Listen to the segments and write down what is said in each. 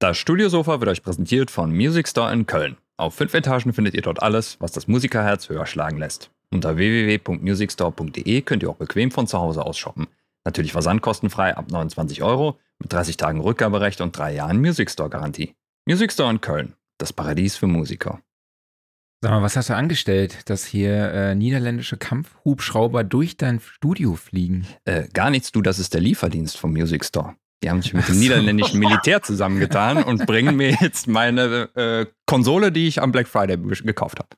Das Studiosofa wird euch präsentiert von Music Store in Köln. Auf fünf Etagen findet ihr dort alles, was das Musikerherz höher schlagen lässt. Unter www.musicstore.de könnt ihr auch bequem von zu Hause aus shoppen. Natürlich versandkostenfrei ab 29 Euro, mit 30 Tagen Rückgaberecht und drei Jahren Music Store Garantie. Music Store in Köln, das Paradies für Musiker. Sag mal, was hast du angestellt, dass hier äh, niederländische Kampfhubschrauber durch dein Studio fliegen? Äh, gar nichts, du, das ist der Lieferdienst vom Music Store. Die haben sich mit dem niederländischen Militär zusammengetan und bringen mir jetzt meine äh, Konsole, die ich am Black Friday gekauft habe.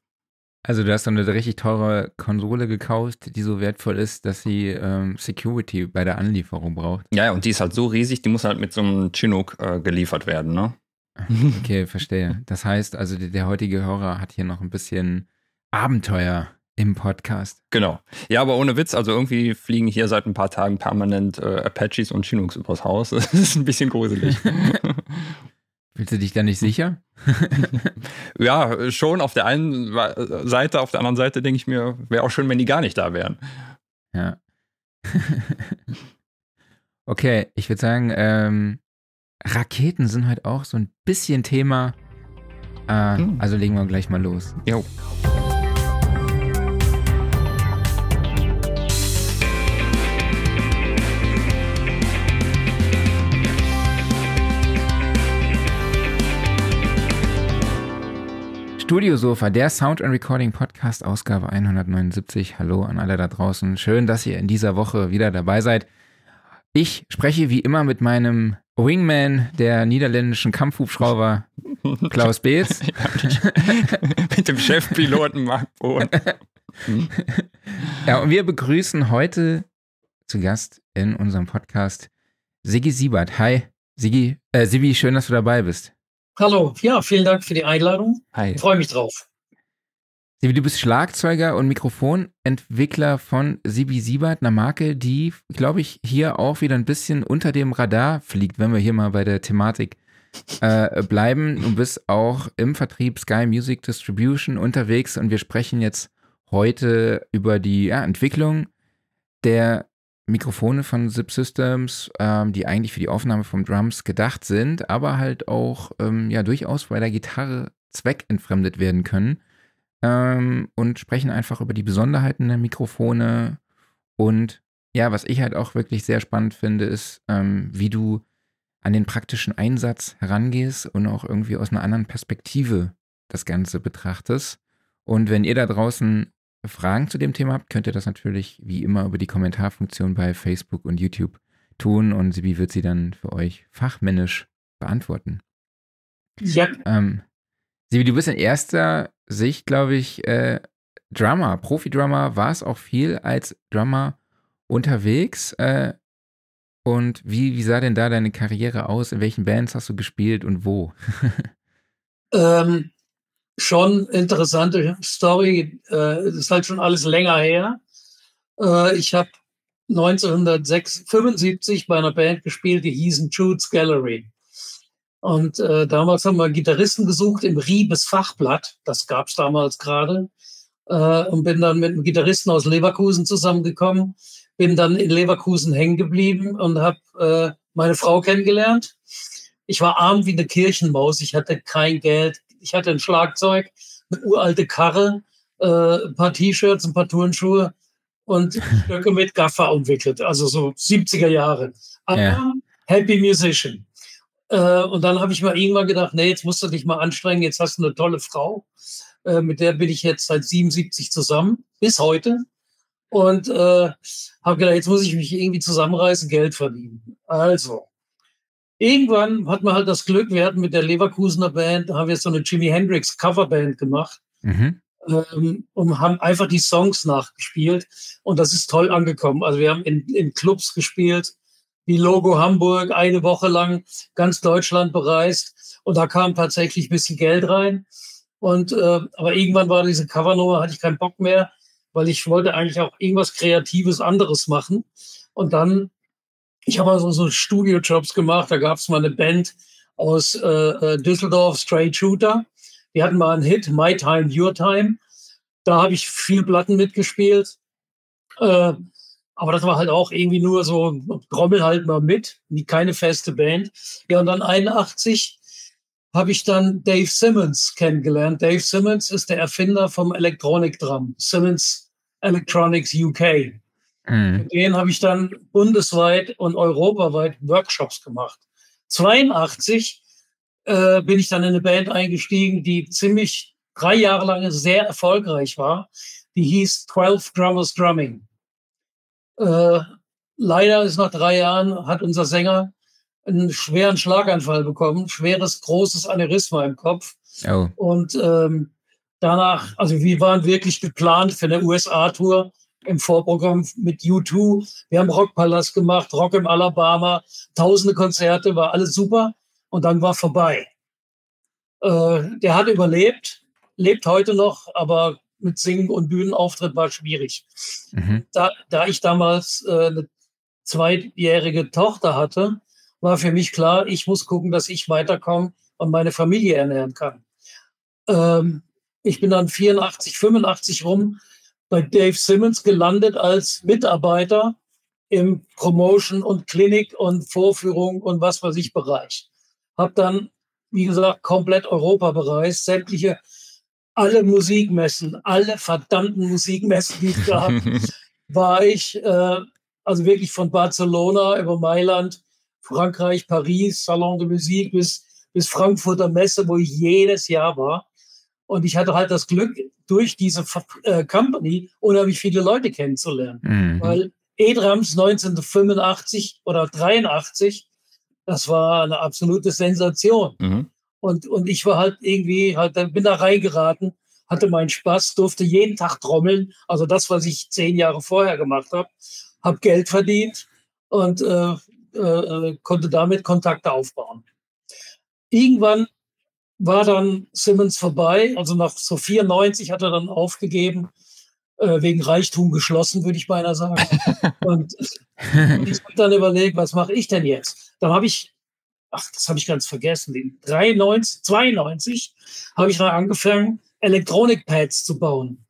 Also du hast so eine richtig teure Konsole gekauft, die so wertvoll ist, dass sie ähm, Security bei der Anlieferung braucht. Ja, und die ist halt so riesig, die muss halt mit so einem Chinook äh, geliefert werden, ne? Okay, verstehe. Das heißt also, der, der heutige Hörer hat hier noch ein bisschen Abenteuer im Podcast. Genau. Ja, aber ohne Witz, also irgendwie fliegen hier seit ein paar Tagen permanent äh, Apaches und Chinooks übers Haus. Das ist ein bisschen gruselig. Fühlst du dich da nicht sicher? ja, schon auf der einen Seite, auf der anderen Seite denke ich mir, wäre auch schön, wenn die gar nicht da wären. Ja. okay, ich würde sagen, ähm, Raketen sind halt auch so ein bisschen Thema. Äh, hm. Also legen wir gleich mal los. Jo. Studiosofa, der Sound and Recording Podcast, Ausgabe 179. Hallo an alle da draußen. Schön, dass ihr in dieser Woche wieder dabei seid. Ich spreche wie immer mit meinem Wingman der niederländischen Kampfhubschrauber Klaus Beetz. mit dem Chefpiloten Marc Bohn. ja, und wir begrüßen heute zu Gast in unserem Podcast Sigi Siebert. Hi, Sigi, äh, Sibi, schön, dass du dabei bist. Hallo, ja, vielen Dank für die Einladung. Hi. Freue mich drauf. Du bist Schlagzeuger und Mikrofonentwickler von Sibi Siebert, einer Marke, die, glaube ich, hier auch wieder ein bisschen unter dem Radar fliegt, wenn wir hier mal bei der Thematik äh, bleiben. Du bist auch im Vertrieb Sky Music Distribution unterwegs und wir sprechen jetzt heute über die ja, Entwicklung der Mikrofone von Zip Systems, ähm, die eigentlich für die Aufnahme von Drums gedacht sind, aber halt auch ähm, ja durchaus bei der Gitarre zweckentfremdet werden können. Ähm, und sprechen einfach über die Besonderheiten der Mikrofone. Und ja, was ich halt auch wirklich sehr spannend finde, ist, ähm, wie du an den praktischen Einsatz herangehst und auch irgendwie aus einer anderen Perspektive das Ganze betrachtest. Und wenn ihr da draußen Fragen zu dem Thema habt, könnt ihr das natürlich wie immer über die Kommentarfunktion bei Facebook und YouTube tun und Sibi wird sie dann für euch fachmännisch beantworten. Ja. Ähm, Sibi, du bist in erster Sicht, glaube ich, äh, Drummer, Profi-Drummer, war es auch viel als Drummer unterwegs. Äh, und wie, wie sah denn da deine Karriere aus? In welchen Bands hast du gespielt und wo? ähm, schon interessante Story. Äh, ist halt schon alles länger her. Äh, ich habe 1975 bei einer Band gespielt, die hießen Jude's Gallery. Und äh, damals haben wir Gitarristen gesucht im Riebes Fachblatt. Das gab es damals gerade. Äh, und bin dann mit einem Gitarristen aus Leverkusen zusammengekommen. Bin dann in Leverkusen hängen geblieben und habe äh, meine Frau kennengelernt. Ich war arm wie eine Kirchenmaus. Ich hatte kein Geld, ich hatte ein Schlagzeug, eine uralte Karre, äh, ein paar T-Shirts, ein paar Turnschuhe und Stöcke mit Gaffer umwickelt, also so 70er Jahre. Aber ja. Happy Musician. Äh, und dann habe ich mal irgendwann gedacht, nee, jetzt musst du dich mal anstrengen, jetzt hast du eine tolle Frau. Äh, mit der bin ich jetzt seit 77 zusammen, bis heute. Und äh, habe gedacht, jetzt muss ich mich irgendwie zusammenreißen, Geld verdienen. Also, irgendwann hat man halt das Glück, wir hatten mit der Leverkusener Band, haben wir so eine Jimi Hendrix Coverband gemacht mhm. ähm, und haben einfach die Songs nachgespielt und das ist toll angekommen. Also wir haben in, in Clubs gespielt, wie Logo Hamburg, eine Woche lang ganz Deutschland bereist und da kam tatsächlich ein bisschen Geld rein. Und äh, aber irgendwann war diese Covernummer, hatte ich keinen Bock mehr, weil ich wollte eigentlich auch irgendwas Kreatives anderes machen. Und dann ich habe also so Studio-Jobs gemacht. Da gab es mal eine Band aus äh, äh, Düsseldorf, Straight Shooter. Die hatten mal einen Hit, My Time, Your Time. Da habe ich viel Platten mitgespielt. Äh, aber das war halt auch irgendwie nur so, trommel halt mal mit, keine feste Band. Ja, und dann 81 habe ich dann Dave Simmons kennengelernt. Dave Simmons ist der Erfinder vom Electronic Drum, Simmons Electronics UK. Mhm. Mit denen habe ich dann bundesweit und europaweit Workshops gemacht. 82 äh, bin ich dann in eine Band eingestiegen, die ziemlich drei Jahre lang sehr erfolgreich war. Die hieß 12 Drummers Drumming. Äh, leider ist nach drei Jahren hat unser Sänger einen schweren Schlaganfall bekommen, schweres, großes Aneurysma im Kopf. Oh. Und ähm, danach, also wir waren wirklich geplant für eine USA-Tour im Vorprogramm mit U2. Wir haben Rockpalast gemacht, Rock im Alabama, tausende Konzerte, war alles super. Und dann war vorbei. Äh, der hat überlebt, lebt heute noch, aber mit Singen und Bühnenauftritt war schwierig. Mhm. Da, da ich damals äh, eine zweijährige Tochter hatte, war für mich klar, ich muss gucken, dass ich weiterkomme und meine Familie ernähren kann. Ähm, ich bin dann 84, 85 rum bei Dave Simmons gelandet als Mitarbeiter im Promotion und Klinik und Vorführung und was weiß ich Bereich. Hab dann, wie gesagt, komplett Europa bereist, sämtliche, alle Musikmessen, alle verdammten Musikmessen, die es gab, war ich, äh, also wirklich von Barcelona über Mailand Frankreich, Paris, Salon de Musique bis, bis Frankfurter Messe, wo ich jedes Jahr war. Und ich hatte halt das Glück, durch diese äh, Company unheimlich viele Leute kennenzulernen. Mhm. Weil E-Drums 1985 oder 83, das war eine absolute Sensation. Mhm. Und, und ich war halt irgendwie, halt, bin da reingeraten, hatte meinen Spaß, durfte jeden Tag trommeln. Also das, was ich zehn Jahre vorher gemacht habe. Habe Geld verdient und äh, äh, äh, konnte damit Kontakte aufbauen. Irgendwann war dann Simmons vorbei, also nach so 94 hat er dann aufgegeben, äh, wegen Reichtum geschlossen, würde ich beinahe sagen. und, ich habe dann überlegt, was mache ich denn jetzt? Dann habe ich, ach, das habe ich ganz vergessen, in 93, 92 habe ich dann angefangen, Elektronik-Pads zu bauen.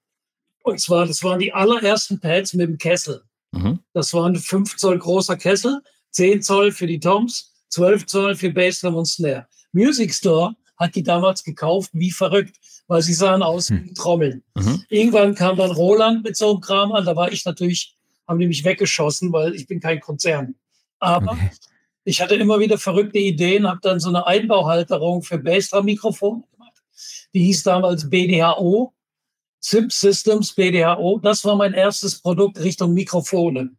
Und zwar, das waren die allerersten Pads mit dem Kessel. Mhm. Das war ein 5 Zoll großer Kessel 10 Zoll für die Toms, 12 Zoll für Bassdrum und Snare. Music Store hat die damals gekauft wie verrückt, weil sie sahen aus wie hm. Trommeln. Mhm. Irgendwann kam dann Roland mit so einem Kram an, da war ich natürlich, haben die mich weggeschossen, weil ich bin kein Konzern. Aber okay. ich hatte immer wieder verrückte Ideen, habe dann so eine Einbauhalterung für Bassdrum-Mikrofone gemacht. Die hieß damals BDHO, SIP Systems BDHO. Das war mein erstes Produkt Richtung Mikrofone.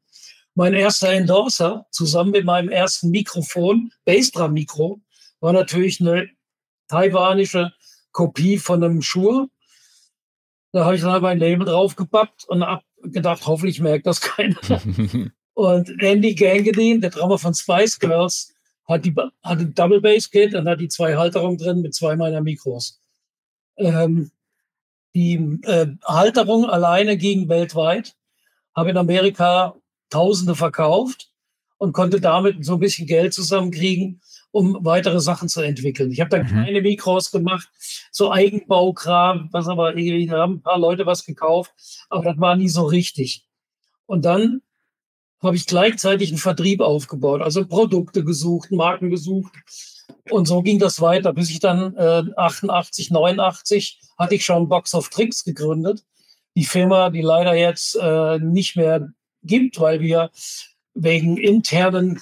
Mein erster Endorser zusammen mit meinem ersten Mikrofon, Bassdrum-Mikro, war natürlich eine taiwanische Kopie von einem Schuh. Da habe ich dann mein Label draufgepappt und habe gedacht, hoffentlich merkt das keiner. und Andy Gangadin, der Drummer von Spice Girls, hat, die, hat ein Double Bass Kit und hat die zwei Halterungen drin mit zwei meiner Mikros. Ähm, die äh, Halterung alleine ging weltweit. Habe in Amerika Tausende verkauft und konnte damit so ein bisschen Geld zusammenkriegen, um weitere Sachen zu entwickeln. Ich habe dann mhm. kleine Mikros gemacht, so Eigenbaukram, was aber irgendwie, da haben ein paar Leute was gekauft, aber das war nie so richtig. Und dann habe ich gleichzeitig einen Vertrieb aufgebaut, also Produkte gesucht, Marken gesucht. Und so ging das weiter, bis ich dann äh, 88, 89 hatte ich schon Box of Tricks gegründet. Die Firma, die leider jetzt äh, nicht mehr gibt, weil wir wegen internen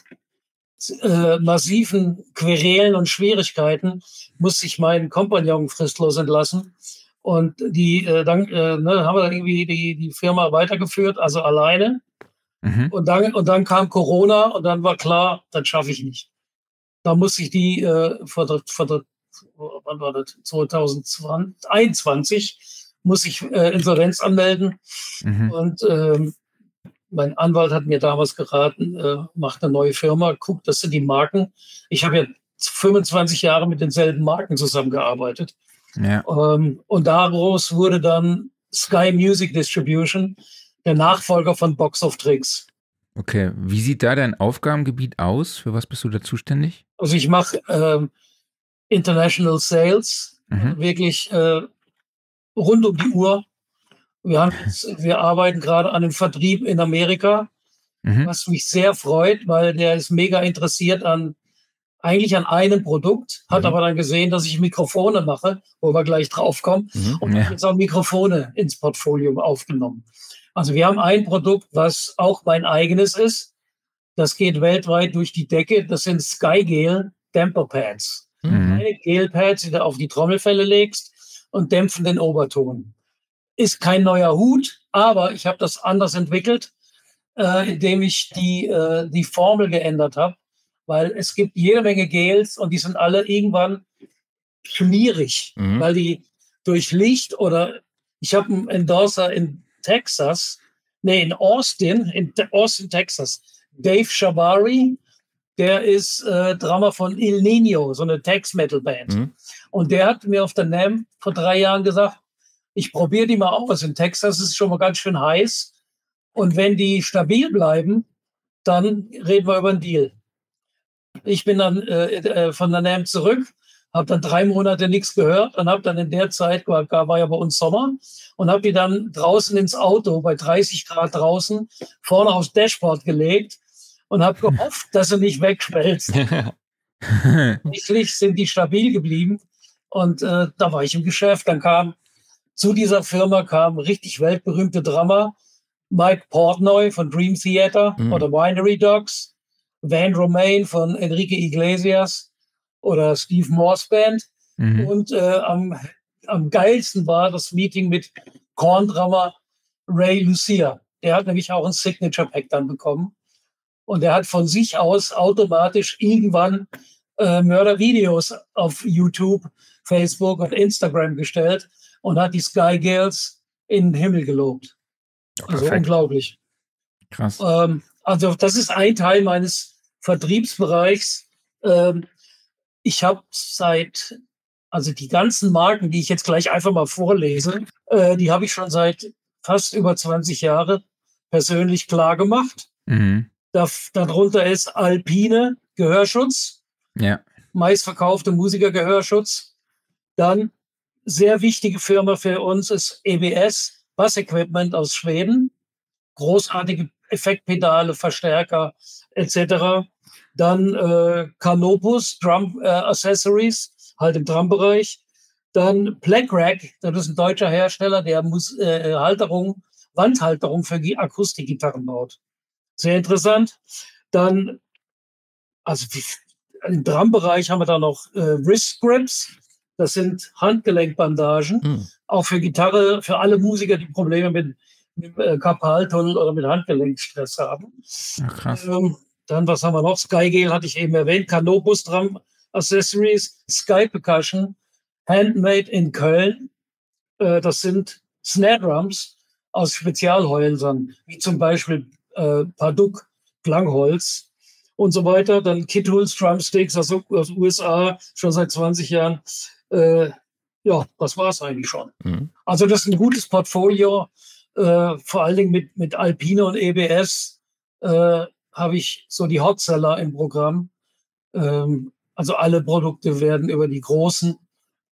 äh, massiven Querelen und Schwierigkeiten muss ich meinen Kompagnon fristlos entlassen. Und die, äh, dann äh, ne, haben wir dann irgendwie die, die Firma weitergeführt, also alleine. Mhm. Und, dann, und dann kam Corona und dann war klar, das schaffe ich nicht. Da musste ich die äh, vor, vor wann war das? 2021 muss ich äh, Insolvenz anmelden. Mhm. Und ähm, mein Anwalt hat mir damals geraten, äh, macht eine neue Firma, guckt, das sind die Marken. Ich habe ja 25 Jahre mit denselben Marken zusammengearbeitet. Ja. Ähm, und daraus wurde dann Sky Music Distribution, der Nachfolger von Box of Tricks. Okay, wie sieht da dein Aufgabengebiet aus? Für was bist du da zuständig? Also ich mache ähm, International Sales, mhm. wirklich äh, rund um die Uhr wir, haben, wir arbeiten gerade an einem Vertrieb in Amerika, mhm. was mich sehr freut, weil der ist mega interessiert an, eigentlich an einem Produkt, hat mhm. aber dann gesehen, dass ich Mikrofone mache, wo wir gleich draufkommen, mhm. und ja. jetzt auch Mikrofone ins Portfolio aufgenommen. Also wir haben ein Produkt, was auch mein eigenes ist. Das geht weltweit durch die Decke. Das sind Skygale Damper Pads. Mhm. Kleine Gel Pads, die du auf die Trommelfälle legst und dämpfen den Oberton. Ist kein neuer Hut, aber ich habe das anders entwickelt, äh, indem ich die, äh, die Formel geändert habe weil es gibt jede Menge Gels und die sind alle irgendwann schmierig, mhm. weil die durch Licht oder ich habe einen Endorser in Texas, nee, in Austin, in Austin, Texas, Dave Shabari, der ist äh, Drummer von Il Nino, so eine Tex-Metal-Band. Mhm. Und der hat mir auf der NAM vor drei Jahren gesagt, ich probiere die mal aus. In Texas ist es schon mal ganz schön heiß. Und wenn die stabil bleiben, dann reden wir über einen Deal. Ich bin dann äh, äh, von der NAM zurück, habe dann drei Monate nichts gehört und habe dann in der Zeit, war, war ja bei uns Sommer, und habe die dann draußen ins Auto bei 30 Grad draußen vorne aufs Dashboard gelegt und habe gehofft, dass sie nicht wegschmelzt. Schließlich sind die stabil geblieben und äh, da war ich im Geschäft. Dann kam zu dieser Firma kam richtig weltberühmte Drama Mike Portnoy von Dream Theater mhm. oder Winery Dogs Van Romain von Enrique Iglesias oder Steve Morse Band. Mhm. Und äh, am, am geilsten war das Meeting mit Korn-Drummer Ray Lucia. Der hat nämlich auch ein Signature Pack dann bekommen. Und er hat von sich aus automatisch irgendwann äh, Mördervideos auf YouTube, Facebook und Instagram gestellt und hat die Sky Girls in den Himmel gelobt. also unglaublich. Krass. Ähm, also das ist ein Teil meines Vertriebsbereichs. Ähm, ich habe seit, also die ganzen Marken, die ich jetzt gleich einfach mal vorlese, äh, die habe ich schon seit fast über 20 Jahren persönlich klar gemacht. Mhm. Da, darunter ist Alpine Gehörschutz, ja. meistverkaufte Musikergehörschutz. Dann sehr wichtige Firma für uns ist EBS Bassequipment aus Schweden. Großartige Effektpedale, Verstärker etc. Dann äh, Canopus, Drum äh, Accessories, halt im Drum-Bereich. Dann Black Rack, das ist ein deutscher Hersteller, der muss äh, Halterung, Wandhalterung für Akustikgitarren baut. Sehr interessant. Dann, also im Drum-Bereich haben wir da noch äh, Wrist Grips. Das sind Handgelenkbandagen, mhm. auch für Gitarre, für alle Musiker, die Probleme mit, mit äh, Karpaltunnel oder mit Handgelenkstress haben. Ach, krass. Ähm, dann, was haben wir noch? Skygale hatte ich eben erwähnt, Canopus Drum Accessories, Sky Percussion, Handmade in Köln. Äh, das sind Snare Drums aus Spezialhäusern, wie zum Beispiel äh, Paduk, Klangholz und so weiter. Dann Kidhuls Drumsticks aus, aus USA, schon seit 20 Jahren. Äh, ja, das war es eigentlich schon. Mhm. Also das ist ein gutes Portfolio, äh, vor allen Dingen mit, mit Alpine und EBS. Äh, habe ich so die Hotseller im Programm. Ähm, also alle Produkte werden über die großen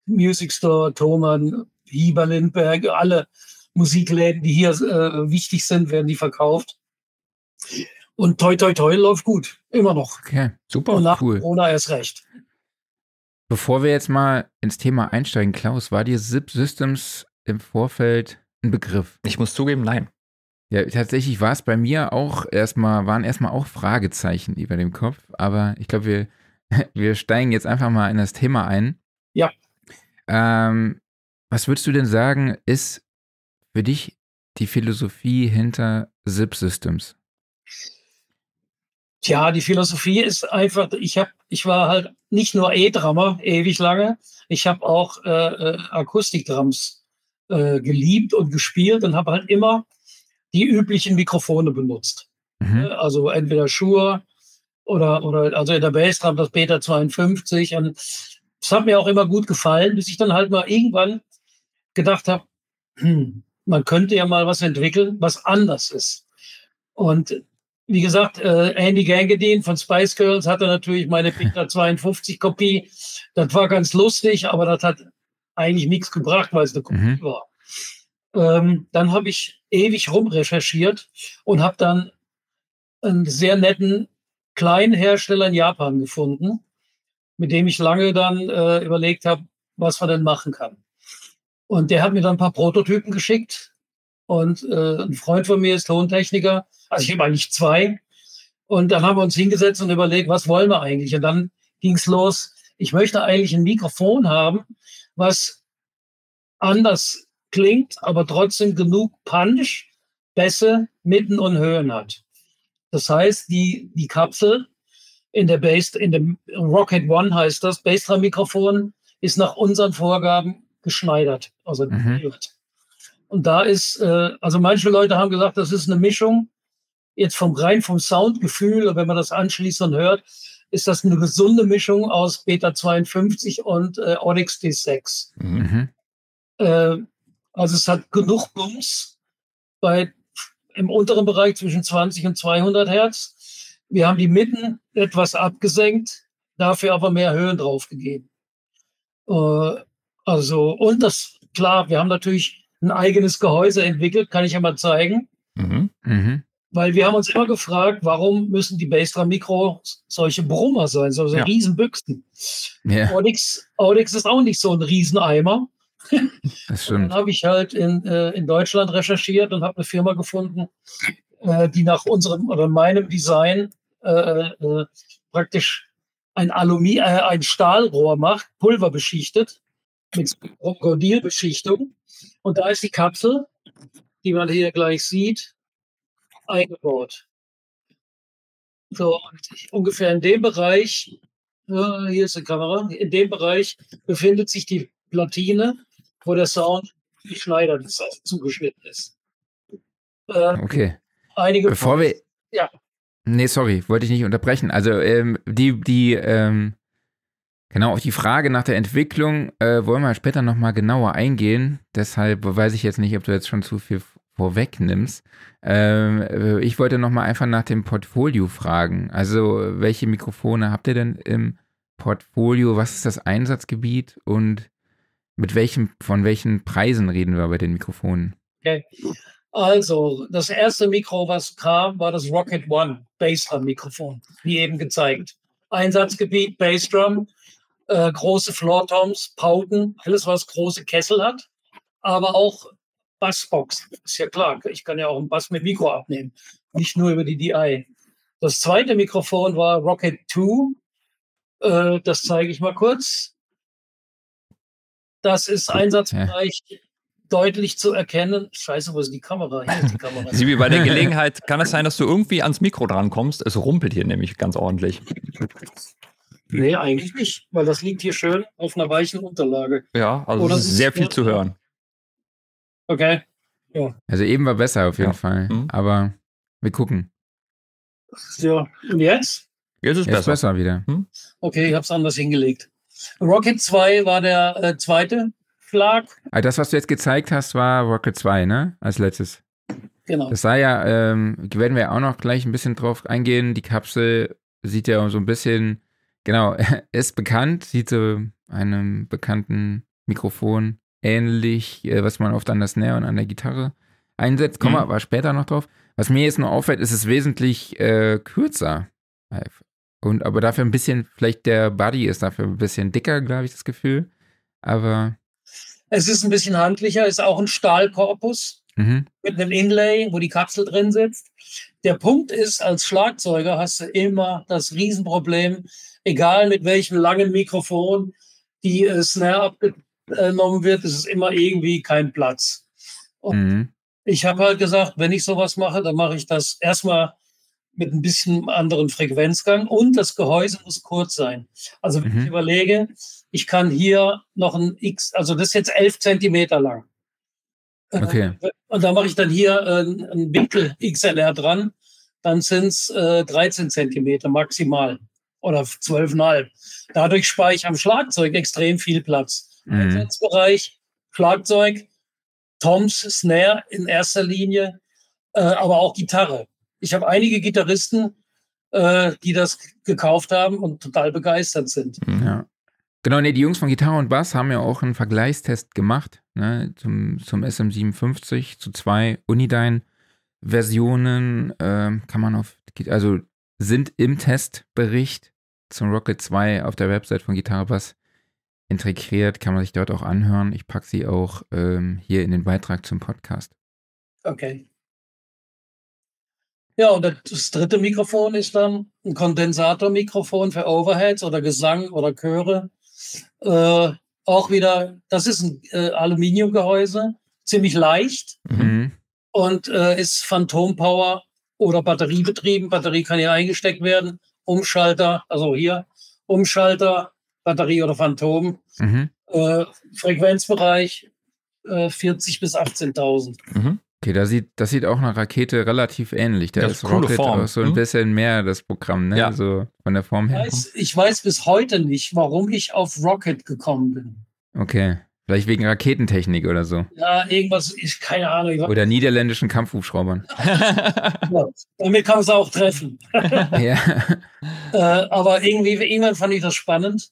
Music Store, Thomann, Hieber, Lindberg, alle Musikläden, die hier äh, wichtig sind, werden die verkauft. Und toi toi toi läuft gut. Immer noch. Okay, super. Und nach cool. Corona erst recht. Bevor wir jetzt mal ins Thema einsteigen, Klaus, war dir Zip Systems im Vorfeld ein Begriff? Ich muss zugeben, nein. Ja, tatsächlich war es bei mir auch erstmal, waren erstmal auch Fragezeichen über dem Kopf, aber ich glaube, wir, wir steigen jetzt einfach mal in das Thema ein. Ja. Ähm, was würdest du denn sagen, ist für dich die Philosophie hinter Zip Systems? Tja, die Philosophie ist einfach, ich habe, ich war halt nicht nur E-Drummer ewig lange, ich habe auch äh, äh, Akustikdrums äh, geliebt und gespielt und habe halt immer die üblichen Mikrofone benutzt. Mhm. Also entweder Shure oder, oder also in der Bassdrum das Beta 52. Und es hat mir auch immer gut gefallen, bis ich dann halt mal irgendwann gedacht habe, hm, man könnte ja mal was entwickeln, was anders ist. Und wie gesagt, äh, Andy Gangedin von Spice Girls hatte natürlich meine Beta 52 Kopie. Das war ganz lustig, aber das hat eigentlich nichts gebracht, weil es eine Kopie mhm. war. Ähm, dann habe ich ewig rumrecherchiert und habe dann einen sehr netten kleinen Hersteller in Japan gefunden, mit dem ich lange dann äh, überlegt habe, was man denn machen kann. Und der hat mir dann ein paar Prototypen geschickt. Und äh, ein Freund von mir ist Tontechniker. Also ich habe eigentlich zwei. Und dann haben wir uns hingesetzt und überlegt, was wollen wir eigentlich? Und dann ging es los. Ich möchte eigentlich ein Mikrofon haben, was anders klingt, aber trotzdem genug Punch, Bässe, Mitten und Höhen hat. Das heißt, die, die Kapsel in der Bass, in dem Rocket One heißt das, Bassdrum-Mikrofon ist nach unseren Vorgaben geschneidert, also mhm. Und da ist, äh, also manche Leute haben gesagt, das ist eine Mischung, jetzt vom rein vom Soundgefühl, wenn man das anschließt und hört, ist das eine gesunde Mischung aus Beta 52 und äh, Onyx D6. Mhm. Äh, also es hat genug Bums bei im unteren Bereich zwischen 20 und 200 Hertz wir haben die Mitten etwas abgesenkt, dafür aber mehr Höhen draufgegeben. Äh, also, und das, klar, wir haben natürlich ein eigenes Gehäuse entwickelt, kann ich ja mal zeigen. Mhm. Mhm. Weil wir haben uns immer gefragt, warum müssen die Bassdrum Mikros solche Brummer sein, solche ja. Riesenbüchsen. Ja. Audix, Audix ist auch nicht so ein Rieseneimer. Das stimmt. Dann habe ich halt in, äh, in Deutschland recherchiert und habe eine Firma gefunden, äh, die nach unserem oder meinem Design äh, äh, praktisch ein Aluminium, äh, ein Stahlrohr macht, pulverbeschichtet, mit Krokodilbeschichtung. Und da ist die Kapsel, die man hier gleich sieht, eingebaut. So, ungefähr in dem Bereich, äh, hier ist die Kamera, in dem Bereich befindet sich die Platine, wo der Sound geschneidert ist, also zugeschnitten ist. Äh, okay einige. Bevor wir. Ja. Nee, sorry, wollte ich nicht unterbrechen. Also, ähm, die, die, ähm, genau, auf die Frage nach der Entwicklung äh, wollen wir später nochmal genauer eingehen. Deshalb weiß ich jetzt nicht, ob du jetzt schon zu viel vorwegnimmst. Ähm, äh, ich wollte nochmal einfach nach dem Portfolio fragen. Also, welche Mikrofone habt ihr denn im Portfolio? Was ist das Einsatzgebiet und mit welchem, von welchen Preisen reden wir bei den Mikrofonen? Okay. Also, das erste Mikro, was kam, war das Rocket One Bassdrum-Mikrofon, wie eben gezeigt. Einsatzgebiet Bassdrum, äh, große Floortoms, Pauten, alles, was große Kessel hat, aber auch Bassbox. Ist ja klar, ich kann ja auch einen Bass mit Mikro abnehmen, nicht nur über die DI. Das zweite Mikrofon war Rocket 2. Äh, das zeige ich mal kurz. Das ist Einsatzbereich deutlich zu erkennen. Scheiße, wo ist die Kamera? Hier ist die Kamera. Sibi, bei der Gelegenheit kann es sein, dass du irgendwie ans Mikro drankommst. Es rumpelt hier nämlich ganz ordentlich. Nee, eigentlich nicht, weil das liegt hier schön auf einer weichen Unterlage. Ja, also es ist sehr viel zu hören. Okay. Ja. Also eben war besser auf jeden ja. Fall. Mhm. Aber wir gucken. So, und jetzt? Jetzt ist es besser. besser wieder. Hm? Okay, ich habe es anders hingelegt. Rocket 2 war der äh, zweite Schlag. Ah, das, was du jetzt gezeigt hast, war Rocket 2, ne? Als letztes. Genau. Das sah ja, ähm, werden wir auch noch gleich ein bisschen drauf eingehen. Die Kapsel sieht ja so ein bisschen, genau, ist bekannt, sieht so einem bekannten Mikrofon ähnlich, äh, was man oft an der Snare und an der Gitarre einsetzt. Kommen wir mhm. aber später noch drauf. Was mir jetzt nur auffällt, ist es wesentlich äh, kürzer. Und aber dafür ein bisschen, vielleicht der Body ist dafür ein bisschen dicker, glaube ich, das Gefühl. Aber es ist ein bisschen handlicher, ist auch ein Stahlkorpus mhm. mit einem Inlay, wo die Kapsel drin sitzt. Der Punkt ist, als Schlagzeuger hast du immer das Riesenproblem, egal mit welchem langen Mikrofon die äh, Snare abgenommen wird, ist es immer irgendwie kein Platz. Und mhm. ich habe halt gesagt, wenn ich sowas mache, dann mache ich das erstmal mit ein bisschen anderen Frequenzgang und das Gehäuse muss kurz sein. Also wenn mhm. ich überlege, ich kann hier noch ein X, also das ist jetzt elf Zentimeter lang. Äh, okay. Und da mache ich dann hier äh, ein Winkel XLR dran, dann sind es äh, 13 Zentimeter maximal oder 12,5. Dadurch spare ich am Schlagzeug extrem viel Platz. Mhm. Einsatzbereich, Schlagzeug, Toms, Snare in erster Linie, äh, aber auch Gitarre. Ich habe einige Gitarristen, äh, die das gekauft haben und total begeistert sind. Ja. Genau, nee, die Jungs von Gitarre und Bass haben ja auch einen Vergleichstest gemacht ne, zum, zum SM57 zu zwei Unidyne-Versionen. Äh, kann man auf, also sind im Testbericht zum Rocket 2 auf der Website von Gitarre Bass integriert, kann man sich dort auch anhören. Ich packe sie auch ähm, hier in den Beitrag zum Podcast. Okay. Ja, und das dritte Mikrofon ist dann ein Kondensatormikrofon für Overheads oder Gesang oder Chöre. Äh, auch wieder, das ist ein äh, Aluminiumgehäuse, ziemlich leicht Mhm. und äh, ist Phantom Power oder batteriebetrieben. Batterie kann hier eingesteckt werden. Umschalter, also hier, Umschalter, Batterie oder Phantom. Mhm. Äh, Frequenzbereich äh, 40 bis 18.000. Mhm. Okay, da sieht, das sieht auch nach Rakete relativ ähnlich. Da Das ist ist coole Rocket Form. auch so ein Mhm. bisschen mehr das Programm, ne? Ja. So von der Form Ich her. weiß, ich weiß bis heute nicht, warum ich auf Rocket gekommen bin. Okay. Vielleicht wegen Raketentechnik oder so. Ja, irgendwas, ich keine Ahnung. Oder niederländischen Kampfhubschraubern. ja, damit kann es auch treffen. ja. Äh, aber irgendwie, irgendwann fand ich das spannend.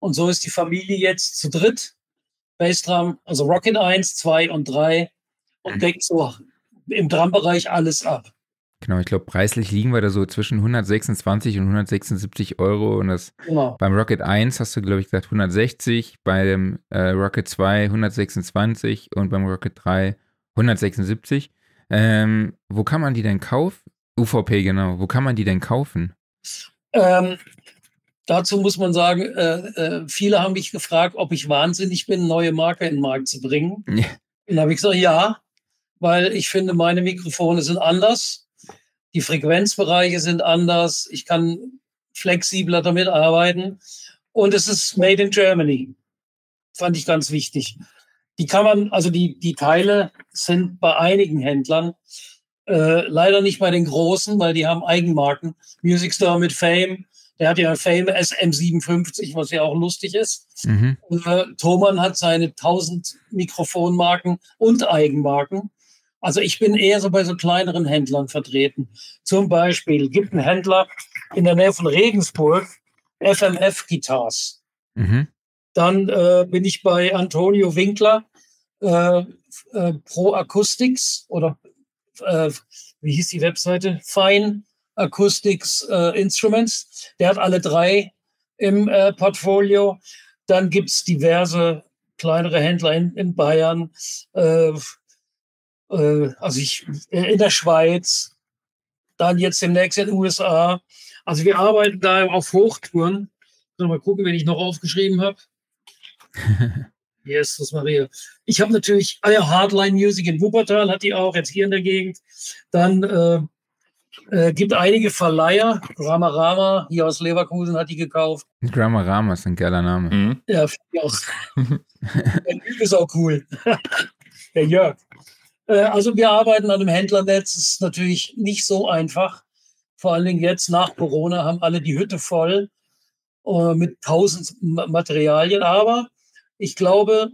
Und so ist die Familie jetzt zu dritt. Bassdrum, also Rocket 1, 2 und 3 und deckt so im Drumbereich alles ab. Genau, ich glaube, preislich liegen wir da so zwischen 126 und 176 Euro. Und das Genau. beim Rocket 1 hast du, glaube ich, gesagt 160, bei dem äh, Rocket 2 126 und beim Rocket 3 176. Ähm, wo kann man die denn kaufen? UVP, genau. Wo kann man die denn kaufen? Ähm, dazu muss man sagen, äh, äh, viele haben mich gefragt, ob ich wahnsinnig bin, neue Marke in den Markt zu bringen. Ja. Und dann habe ich gesagt, ja, weil ich finde, meine Mikrofone sind anders. Die Frequenzbereiche sind anders. Ich kann flexibler damit arbeiten. Und es ist made in Germany. Fand ich ganz wichtig. Die kann man, also die, die Teile sind bei einigen Händlern, äh, leider nicht bei den großen, weil die haben Eigenmarken. Music Store mit Fame, der hat ja Fame SM57, was ja auch lustig ist. Mhm. Äh, Thomann hat seine 1000 Mikrofonmarken und Eigenmarken. Also ich bin eher so bei so kleineren Händlern vertreten. Zum Beispiel gibt einen Händler in der Nähe von Regensburg, FMF Guitars. Mhm. Dann äh, bin ich bei Antonio Winkler, äh, äh, Pro Acoustics oder äh, wie hieß die Webseite? Fine Acoustics äh, Instruments. Der hat alle drei im äh, Portfolio. Dann gibt's diverse kleinere Händler in, in Bayern, äh, äh, also ich äh, in der Schweiz, dann jetzt demnächst in den USA. Also wir arbeiten da auf Hochtouren. Mal gucken, wenn ich noch aufgeschrieben habe. Jesus Maria. Ich habe natürlich, ah ja, Hardline Music in Wuppertal hat die auch, jetzt hier in der Gegend. Dann äh, äh, gibt einige Verleiher, Rama Rama, hier aus Leverkusen hat die gekauft. Dramarama ist ein geiler Name. Mhm. Ja, finde ich auch. Der Typ ist auch cool. Der Jörg. Äh, also wir arbeiten an einem Händlernetz. Das ist natürlich nicht so einfach. Vor allen Dingen jetzt nach Corona haben alle die Hütte voll äh, mit tausend Ma- Materialien. Aber ich glaube,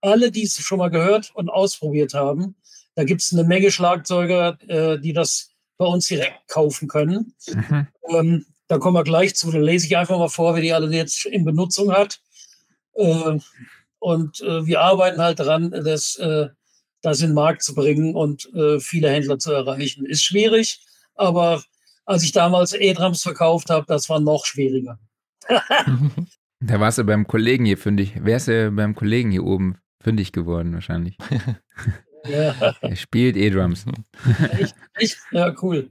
alle, die es schon mal gehört und ausprobiert haben, da gibt es eine Menge Schlagzeuger, äh, die das bei uns direkt kaufen können. Mhm. Ähm, da kommen wir gleich zu. Da lese ich einfach mal vor, wer die alle jetzt in Benutzung hat. Äh, und wir arbeiten halt daran, das, äh, das in den Markt zu bringen und äh, viele Händler zu erreichen. Ist schwierig, aber als ich damals E-Drums verkauft habe, das war noch schwieriger. Da warst du beim Kollegen hier fündig. Wer ist der beim Kollegen hier oben fündig geworden wahrscheinlich? Ja, Er spielt E-Drums. echt, echt, ja, cool.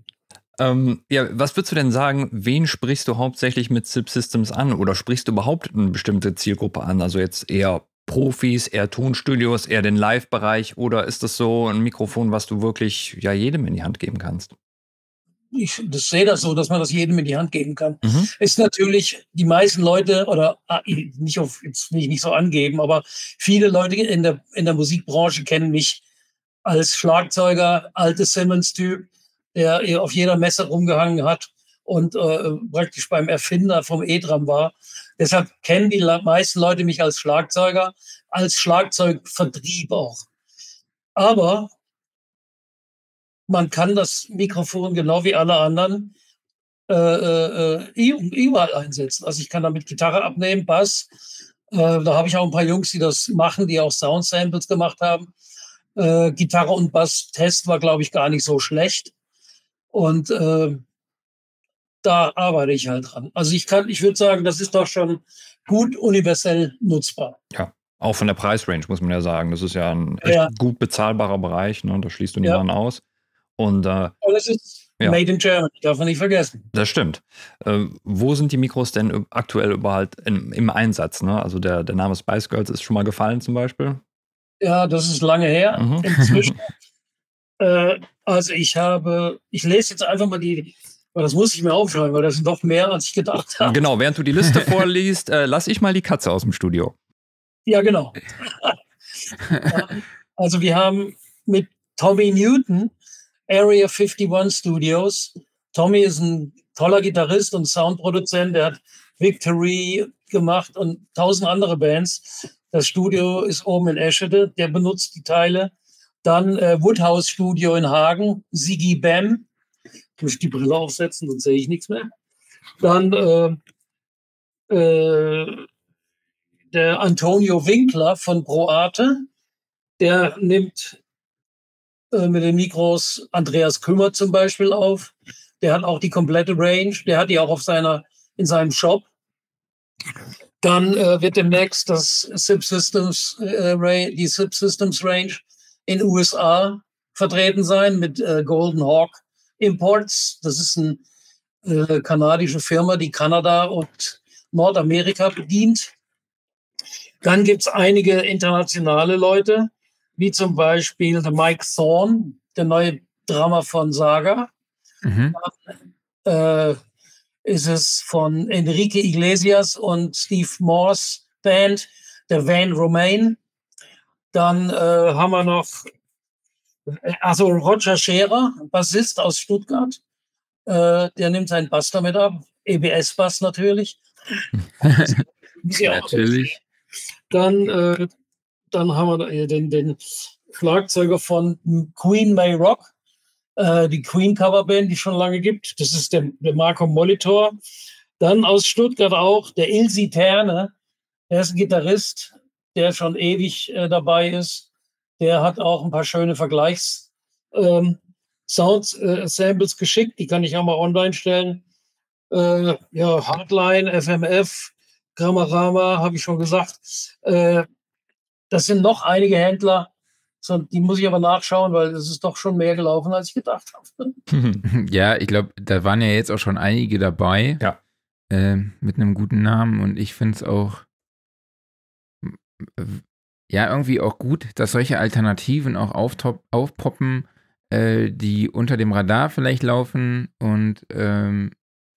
Ähm, ja, was würdest du denn sagen, wen sprichst du hauptsächlich mit SIP Systems an oder sprichst du überhaupt eine bestimmte Zielgruppe an? Also jetzt eher Profis, eher Tonstudios, eher den Live-Bereich oder ist das so ein Mikrofon, was du wirklich ja jedem in die Hand geben kannst? Ich das sehe das so, dass man das jedem in die Hand geben kann. Mhm. ist natürlich die meisten Leute oder ah, nicht auf, jetzt will ich nicht so angeben, aber viele Leute in der, in der Musikbranche kennen mich als Schlagzeuger, alte Simmons-Typ, der auf jeder Messe rumgehangen hat und äh, praktisch beim Erfinder vom E-Drum war. Deshalb kennen die meisten Leute mich als Schlagzeuger, als Schlagzeugvertrieb auch. Aber man kann das Mikrofon genau wie alle anderen äh, äh, äh, überall einsetzen. Also ich kann damit Gitarre abnehmen, Bass. Äh, da habe ich auch ein paar Jungs, die das machen, die auch Sound-Samples gemacht haben. Äh, Gitarre und Bass-Test war, glaube ich, gar nicht so schlecht. Und äh, da arbeite ich halt dran. Also ich kann, ich würde sagen, das ist doch schon gut universell nutzbar. Ja, auch von der Preisrange muss man ja sagen. Das ist ja ein echt Ja. gut bezahlbarer Bereich, ne? da schließt du Ja. niemanden aus. Und äh, Aber das ist Ja. made in Germany, darf man nicht vergessen. das stimmt. Äh, wo sind die Mikros denn aktuell überhaupt im, im Einsatz? Ne? Also der, der Name Spice Girls ist schon mal gefallen zum Beispiel. Ja, das ist lange her. Mhm. Inzwischen. äh, also ich habe, ich lese jetzt einfach mal die, das muss ich mir aufschreiben, weil das sind doch mehr, als ich gedacht habe. Genau, während du die Liste vorliest, äh, lass ich mal die Katze aus dem Studio. Ja, genau. also wir haben mit Tommy Newton Area 51 Studios. Tommy ist ein toller Gitarrist und Soundproduzent. Der hat Victory gemacht und tausend andere Bands. Das Studio ist oben in Eschede. Der benutzt die Teile. Dann äh, Woodhouse Studio in Hagen. Sigi Bam. Ich muss die Brille aufsetzen, sonst sehe ich nichts mehr. Dann äh, äh, der Antonio Winkler von Proate, der nimmt äh, mit den Mikros Andreas Kümmer zum Beispiel auf. Der hat auch die komplette Range. Der hat die auch auf seiner, in seinem Shop. Dann äh, wird demnächst das Subsystems, äh, die Subsystems Range in USA vertreten sein mit äh, Golden Hawk Imports. Das ist eine äh, kanadische Firma, die Kanada und Nordamerika bedient. Dann gibt's einige internationale Leute, wie zum Beispiel der Mike Thorne, der neue Drummer von Saga. Mhm. Äh, ist es von Enrique Iglesias und Steve Morse Band, der Van Romain. Dann äh, haben wir noch, also Roger Scherer, Bassist aus Stuttgart. Äh, der nimmt seinen Bass damit ab. EBS-Bass natürlich. Natürlich. dann, äh, dann haben wir den, den Schlagzeuger von Queen May Rock, äh, die Queen Coverband, die schon lange gibt. Das ist der, der Marco Molitor. Dann aus Stuttgart auch der Ilsi Terne. Der ist ein Gitarrist, der schon ewig äh, dabei ist. Der hat auch ein paar schöne Vergleichs ähm, Sounds, äh, Samples geschickt. Die kann ich auch mal online stellen. Äh, ja, Hardline, FMF, Grammarama, habe ich schon gesagt. Äh, das sind noch einige Händler. So, die muss ich aber nachschauen, weil es ist doch schon mehr gelaufen, als ich gedacht habe. Ja, ich glaube, da waren ja jetzt auch schon einige dabei. Ja. Äh, mit einem guten Namen und ich finde es auch ja irgendwie auch gut, dass solche Alternativen auch auftop, aufpoppen, äh, die unter dem Radar vielleicht laufen und ähm,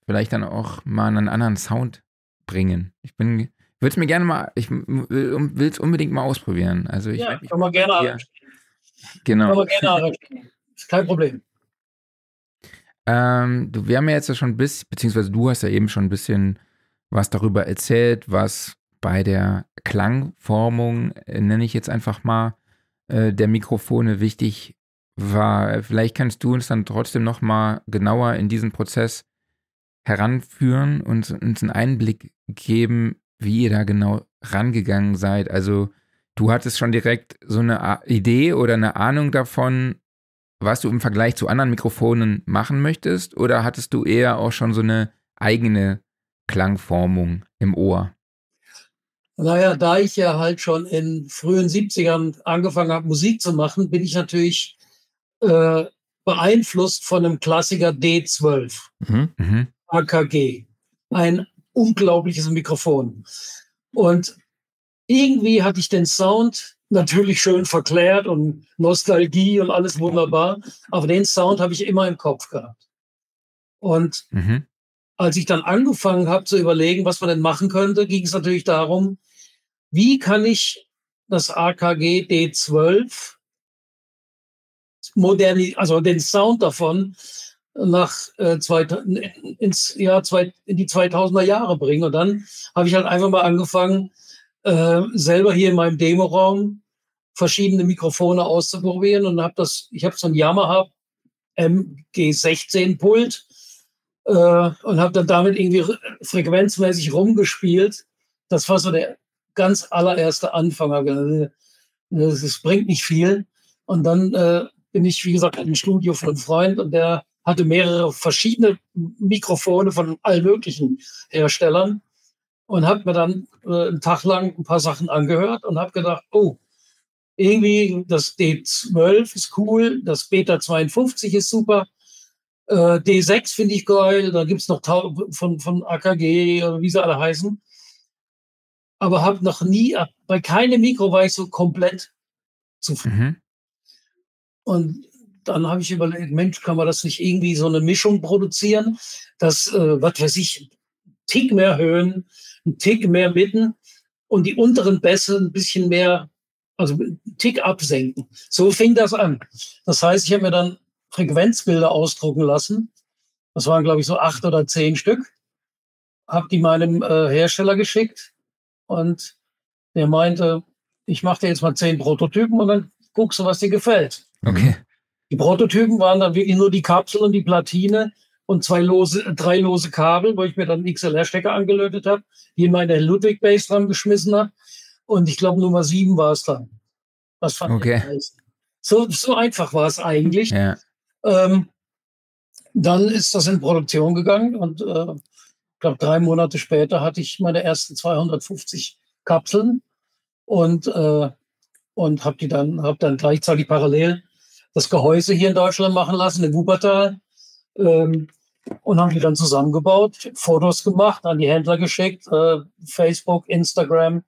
vielleicht dann auch mal einen anderen Sound bringen. Ich bin, würde es mir gerne mal, ich will es unbedingt mal ausprobieren. Also ich ja, kann man gerne Ja. arrangieren. Kann genau. man gerne arrangieren. Ist kein Problem. Ähm, du, wir haben ja jetzt ja schon ein bisschen, beziehungsweise du hast ja eben schon ein bisschen was darüber erzählt, was bei der Klangformung, äh, nenne ich jetzt einfach mal, äh, der Mikrofone wichtig war. Vielleicht kannst du uns dann trotzdem noch mal genauer in diesen Prozess heranführen und uns einen Einblick geben, wie ihr da genau rangegangen seid. Also du hattest schon direkt so eine Idee oder eine Ahnung davon, was du im Vergleich zu anderen Mikrofonen machen möchtest? Oder hattest du eher auch schon so eine eigene Klangformung im Ohr? Naja, da ich ja halt schon in frühen 70ern angefangen habe, Musik zu machen, bin ich natürlich äh, beeinflusst von einem Klassiker D12. Mhm. Mhm. AKG. Ein unglaubliches Mikrofon. Und irgendwie hatte ich den Sound natürlich schön verklärt und Nostalgie und alles wunderbar. Aber den Sound habe ich immer im Kopf gehabt. Und Mhm. als ich dann angefangen habe zu überlegen, was man denn machen könnte, ging es natürlich darum, wie kann ich das AKG D12 moderni also den Sound davon nach äh, zwei, ins Jahr zwei, in die 2000er Jahre bringen. Und dann habe ich halt einfach mal angefangen, äh, selber hier in meinem Demoraum verschiedene Mikrofone auszuprobieren und habe das, ich habe so ein Yamaha MG16 Pult äh, und habe dann damit irgendwie re- frequenzmäßig rumgespielt. Das war so der ganz allererste Anfang. Hab gedacht, Das, das bringt nicht viel. Und dann äh, bin ich, wie gesagt, im Studio von einem Freund und der hatte mehrere verschiedene Mikrofone von allen möglichen Herstellern und habe mir dann äh, einen Tag lang ein paar Sachen angehört und habe gedacht, oh, irgendwie das D12 ist cool, das Beta 52 ist super, äh, D6 finde ich geil, da gibt es noch von, von AKG oder wie sie alle heißen. Aber habe noch nie, bei keinem Mikro war ich so komplett zufrieden. Mhm. Und dann habe ich überlegt, Mensch, kann man das nicht irgendwie so eine Mischung produzieren, dass, äh, was weiß ich, Tick mehr Höhen, ein Tick mehr Mitten und die unteren Bässe ein bisschen mehr, also einen Tick absenken. So fing das an. Das heißt, ich habe mir dann Frequenzbilder ausdrucken lassen. Das waren, glaube ich, so acht oder zehn Stück. Habe die meinem äh, Hersteller geschickt und der meinte, ich mache dir jetzt mal zehn Prototypen und dann guckst du, was dir gefällt. Okay. Die Prototypen waren dann wirklich nur die Kapsel und die Platine und zwei lose, drei lose Kabel, wo ich mir dann einen XLR-Stecker angelötet habe, die in meine Ludwig Base dran geschmissen habe. Und ich glaube, Nummer sieben war es dann. Das fand okay. ich. So, so einfach war es eigentlich. Ja. Ähm, dann ist das in Produktion gegangen und äh, ich glaube, drei Monate später hatte ich meine ersten 250 Kapseln und, äh, und habe die dann, habe dann gleichzeitig parallel das Gehäuse hier in Deutschland machen lassen, in Wuppertal. Ähm, und haben die dann zusammengebaut, Fotos gemacht, an die Händler geschickt, äh, Facebook, Instagram.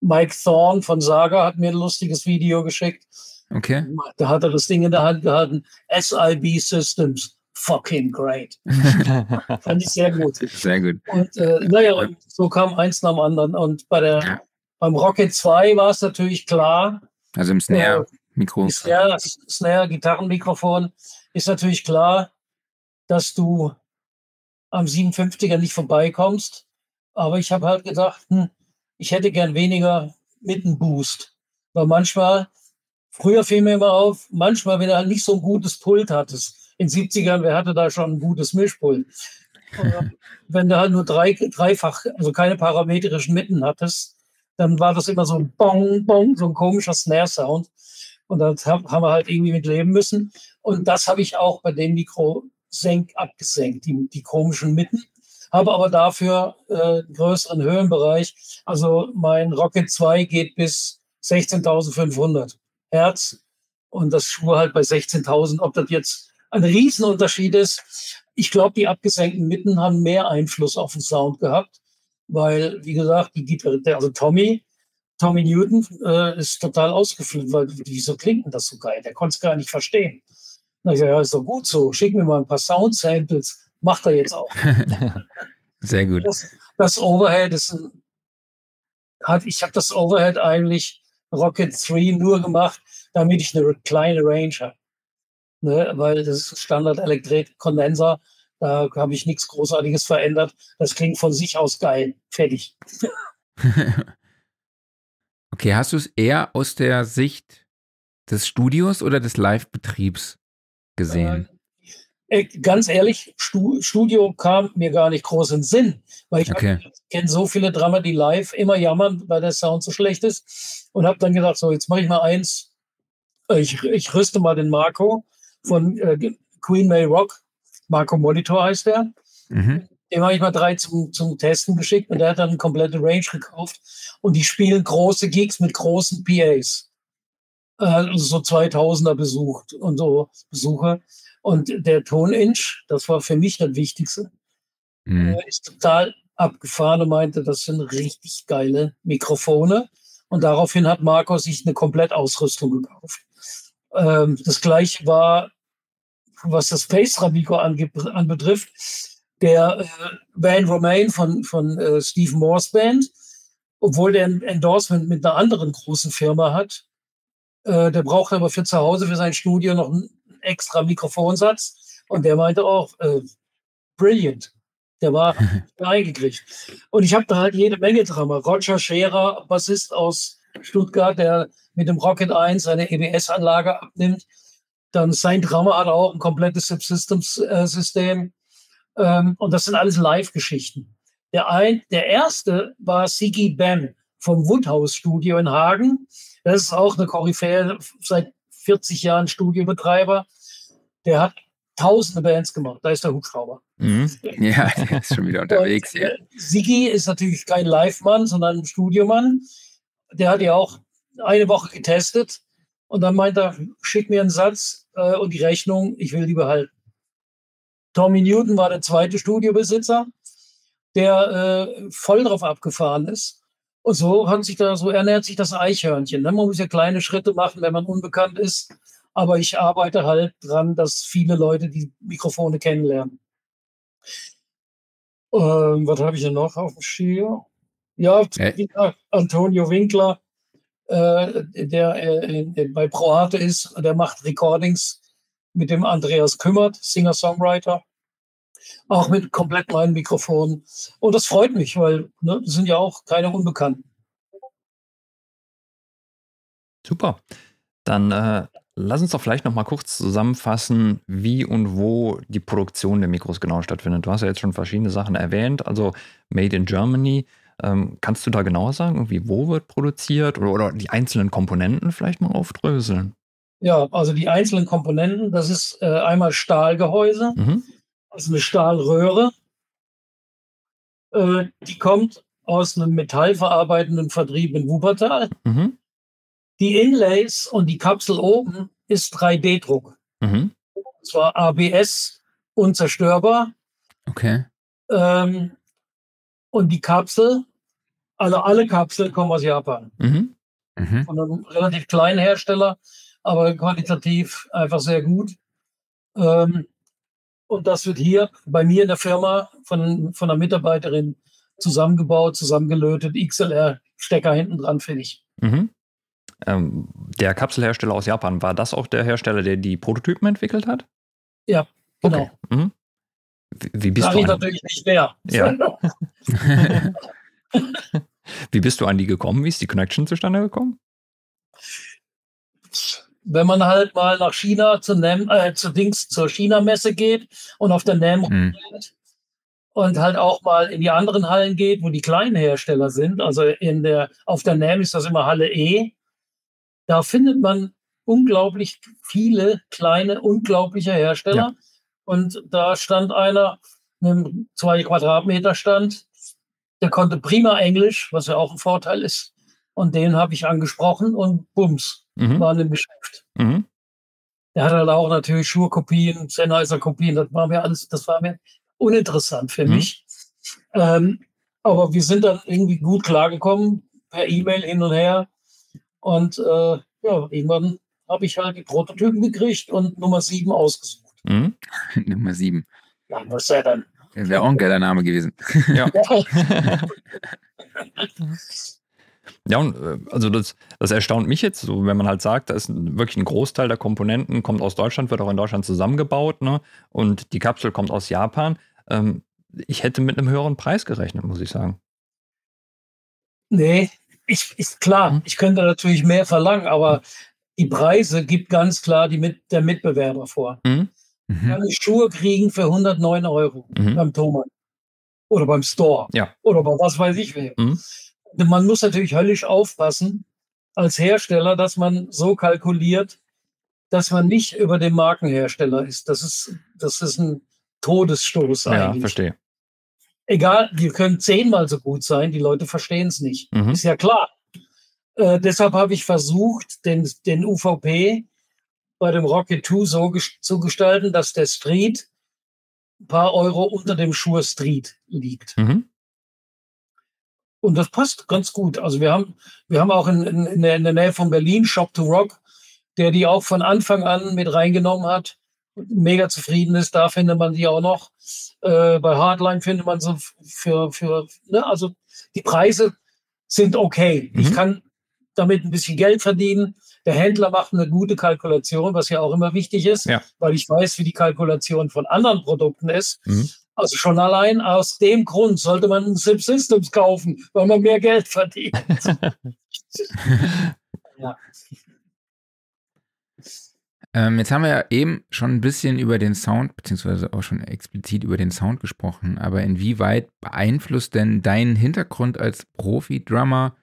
Mike Thorne von Saga hat mir ein lustiges Video geschickt. Okay. Da hat er das Ding in der Hand gehalten. SIB Systems. Fucking great. Fand ich sehr gut. Sehr gut. Und äh, naja, und so kam eins nach dem anderen. Und bei der, ja. beim Rocket 2 war es natürlich klar. Also im Snare-Mikro. Äh, Snare, Snare, Gitarrenmikrofon ist natürlich klar, dass du am 57er nicht vorbeikommst. Aber ich habe halt gedacht, hm, ich hätte gern weniger Mittenboost. Weil manchmal Früher fiel mir immer auf, manchmal, wenn du halt nicht so ein gutes Pult hattest. In 70ern, wer hatte da schon ein gutes Mischpult? wenn du halt nur drei, dreifach, also keine parametrischen Mitten hattest, dann war das immer so ein Bong, Bong, so ein komischer Snare-Sound. Und das haben wir halt irgendwie mit leben müssen. Und das habe ich auch bei dem Mikro senk abgesenkt, die, die komischen Mitten. Habe aber dafür äh, einen größeren Höhenbereich. Also mein Rocket 2 geht bis 16.500. Hertz und das Schuh halt bei 16.000. Ob das jetzt ein Riesenunterschied ist, ich glaube, die abgesenkten Mitten haben mehr Einfluss auf den Sound gehabt, weil, wie gesagt, die Gitarre, also Tommy, Tommy Newton äh, ist total ausgeflippt, weil wieso klingt denn das so geil? Der konnte es gar nicht verstehen. Na, ich sag, ja, ist doch gut so. Schick mir mal ein paar Sound-Samples. Macht er jetzt auch. Sehr gut. Das, das Overhead ist ein, hat, ich habe das Overhead eigentlich Rocket 3 nur gemacht, damit ich eine kleine Range habe. Ne, weil das ist Standard Elektret Kondenser, da habe ich nichts Großartiges verändert. Das klingt von sich aus geil. Fertig. okay, hast du es eher aus der Sicht des Studios oder des Live-Betriebs gesehen? Äh, äh, ganz ehrlich, Studio kam mir gar nicht groß in den Sinn, weil ich okay. kenne so viele Drama, die live immer jammern, weil der Sound so schlecht ist und habe dann gedacht, so jetzt mache ich mal eins, äh, ich, ich rüste mal den Marco von äh, Queen May Rock, Marco Monitor heißt der. Mhm. Dem habe ich mal drei zum, zum Testen geschickt und der hat dann eine komplette Range gekauft und die spielen große Gigs mit großen PAs. Äh, also so 2000er besucht und so Besucher. Und der Toninch, das war für mich das Wichtigste, mhm. ist total abgefahren und meinte, das sind richtig geile Mikrofone. Und daraufhin hat Marco sich eine Komplettausrüstung gekauft. Ähm, das gleiche war, was das Paceram-Mikro anbetrifft, der äh, Van Romain von, von äh, Steve Moores Band, obwohl der ein Endorsement mit einer anderen großen Firma hat, äh, der braucht aber für zu Hause, für sein Studio noch ein extra Mikrofonsatz. Und der meinte auch, äh, brilliant. Der war eingekriegt. Und ich habe da halt jede Menge Drama. Roger Scherer, Bassist aus Stuttgart, der mit dem Rocket 1 eine EBS-Anlage abnimmt. Dann sein Drama hat auch ein komplettes Subsystems-System. Ähm, und das sind alles Live-Geschichten. Der, ein, der erste war Sigi Ben vom Woodhouse Studio in Hagen. Das ist auch eine Koryphäe seit 40 Jahren Studiobetreiber. Der hat tausende Bands gemacht. Da ist der Hubschrauber. Mhm. Ja, der ist schon wieder unterwegs hier. Sigi ist natürlich kein Live-Mann, sondern ein Studiomann. Der hat ja auch eine Woche getestet und dann meint er, schick mir einen Satz äh, und die Rechnung, ich will die behalten. Tommy Newton war der zweite Studiobesitzer, der äh, voll drauf abgefahren ist. Und so hat sich da, so ernährt sich das Eichhörnchen. Ne? Man muss ja kleine Schritte machen, wenn man unbekannt ist. Aber ich arbeite halt dran, dass viele Leute die Mikrofone kennenlernen. Ähm, was habe ich denn noch auf dem Schirm? Ja, hey. Antonio Winkler, äh, der äh, bei Proate ist, der macht Recordings mit dem Andreas Kümmert, Singer-Songwriter. Auch mit komplett meinem Mikrofon. Und das freut mich, weil ne, das sind ja auch keine Unbekannten. Super. Dann äh, lass uns doch vielleicht noch mal kurz zusammenfassen, wie und wo die Produktion der Mikros genau stattfindet. Du hast ja jetzt schon verschiedene Sachen erwähnt, also Made in Germany. Ähm, kannst du da genauer sagen, irgendwie wo wird produziert oder, oder die einzelnen Komponenten vielleicht mal aufdröseln? Ja, also die einzelnen Komponenten, das ist äh, einmal Stahlgehäuse, mhm. also eine Stahlröhre. Äh, die kommt aus einem metallverarbeitenden Vertrieb in Wuppertal. Mhm. Die Inlays und die Kapsel oben ist 3D-Druck. Mhm. Und zwar ABS unzerstörbar. Okay. Ähm, und die Kapsel, also alle Kapseln kommen aus Japan. Mhm. Mhm. Von einem relativ kleinen Hersteller aber qualitativ einfach sehr gut. Ähm, und das wird hier bei mir in der Firma von, von einer Mitarbeiterin zusammengebaut, zusammengelötet, XLR-Stecker hinten dran, finde ich. Mhm. Ähm, der Kapselhersteller aus Japan, war das auch der Hersteller, der die Prototypen entwickelt hat? Ja, genau. Okay. Mhm. Wie, wie, bist Sag du ich natürlich nicht mehr. Ja. wie bist du an die gekommen? Wie ist die Connection zustande gekommen? wenn man halt mal nach China zu, NEM, äh, zu Dings, zur China-Messe geht und auf der NEM mhm. und halt auch mal in die anderen Hallen geht, wo die kleinen Hersteller sind. Also in der, auf der NEM ist das immer Halle E. Da findet man unglaublich viele kleine, unglaubliche Hersteller. Ja. Und da stand einer mit einem zwei Quadratmeter Stand, der konnte prima Englisch, was ja auch ein Vorteil ist. Und den habe ich angesprochen und bums, mhm. waren im Geschäft. Mhm. Er hat halt auch natürlich Schuhkopien, Sennheiser-Kopien, das war mir alles, das war mir uninteressant für mhm. mich. Ähm, aber wir sind dann irgendwie gut klargekommen, per E-Mail hin und her. Und äh, ja, irgendwann habe ich halt die Prototypen gekriegt und Nummer 7 ausgesucht. Mhm. Nummer 7. Ja, was sei dann? Wäre auch ein geiler Name gewesen. Ja. Ja, und äh, also das, das erstaunt mich jetzt, so wenn man halt sagt, da ist wirklich ein Großteil der Komponenten kommt aus Deutschland, wird auch in Deutschland zusammengebaut, ne? Und die Kapsel kommt aus Japan. Ähm, ich hätte mit einem höheren Preis gerechnet, muss ich sagen. Nee, ich, ist klar, hm. ich könnte natürlich mehr verlangen, aber die Preise gibt ganz klar die mit, der Mitbewerber vor. Mhm. Mhm. Kann ich Schuhe kriegen für 109 Euro mhm. beim Thomann oder beim Store ja. oder bei was weiß ich wem. Mhm man muss natürlich höllisch aufpassen als Hersteller, dass man so kalkuliert, dass man nicht über dem Markenhersteller ist. Das ist, das ist ein Todesstoß eigentlich. Ja, verstehe. Egal, die können zehnmal so gut sein, die Leute verstehen es nicht. Mhm. Ist ja klar. Äh, deshalb habe ich versucht, den, den UVP bei dem Rocket 2 so zu gestalten, dass der Street ein paar Euro unter dem Schuhe Street liegt. Mhm. Und das passt ganz gut. Also wir haben, wir haben auch in, in, in, der, in der Nähe von Berlin Shop to Rock, der die auch von Anfang an mit reingenommen hat. Mega zufrieden ist, da findet man die auch noch. Äh, bei Hardline findet man sie für, für ne? also die Preise sind okay. Mhm. Ich kann damit ein bisschen Geld verdienen. Der Händler macht eine gute Kalkulation, was ja auch immer wichtig ist, ja. weil ich weiß, wie die Kalkulation von anderen Produkten ist. Mhm. Also schon allein aus dem Grund sollte man SIP Systems kaufen, weil man mehr Geld verdient. ja. Ähm, jetzt haben wir ja eben schon ein bisschen über den Sound, beziehungsweise auch schon explizit über den Sound gesprochen, aber inwieweit beeinflusst denn dein Hintergrund als Profi-Drummer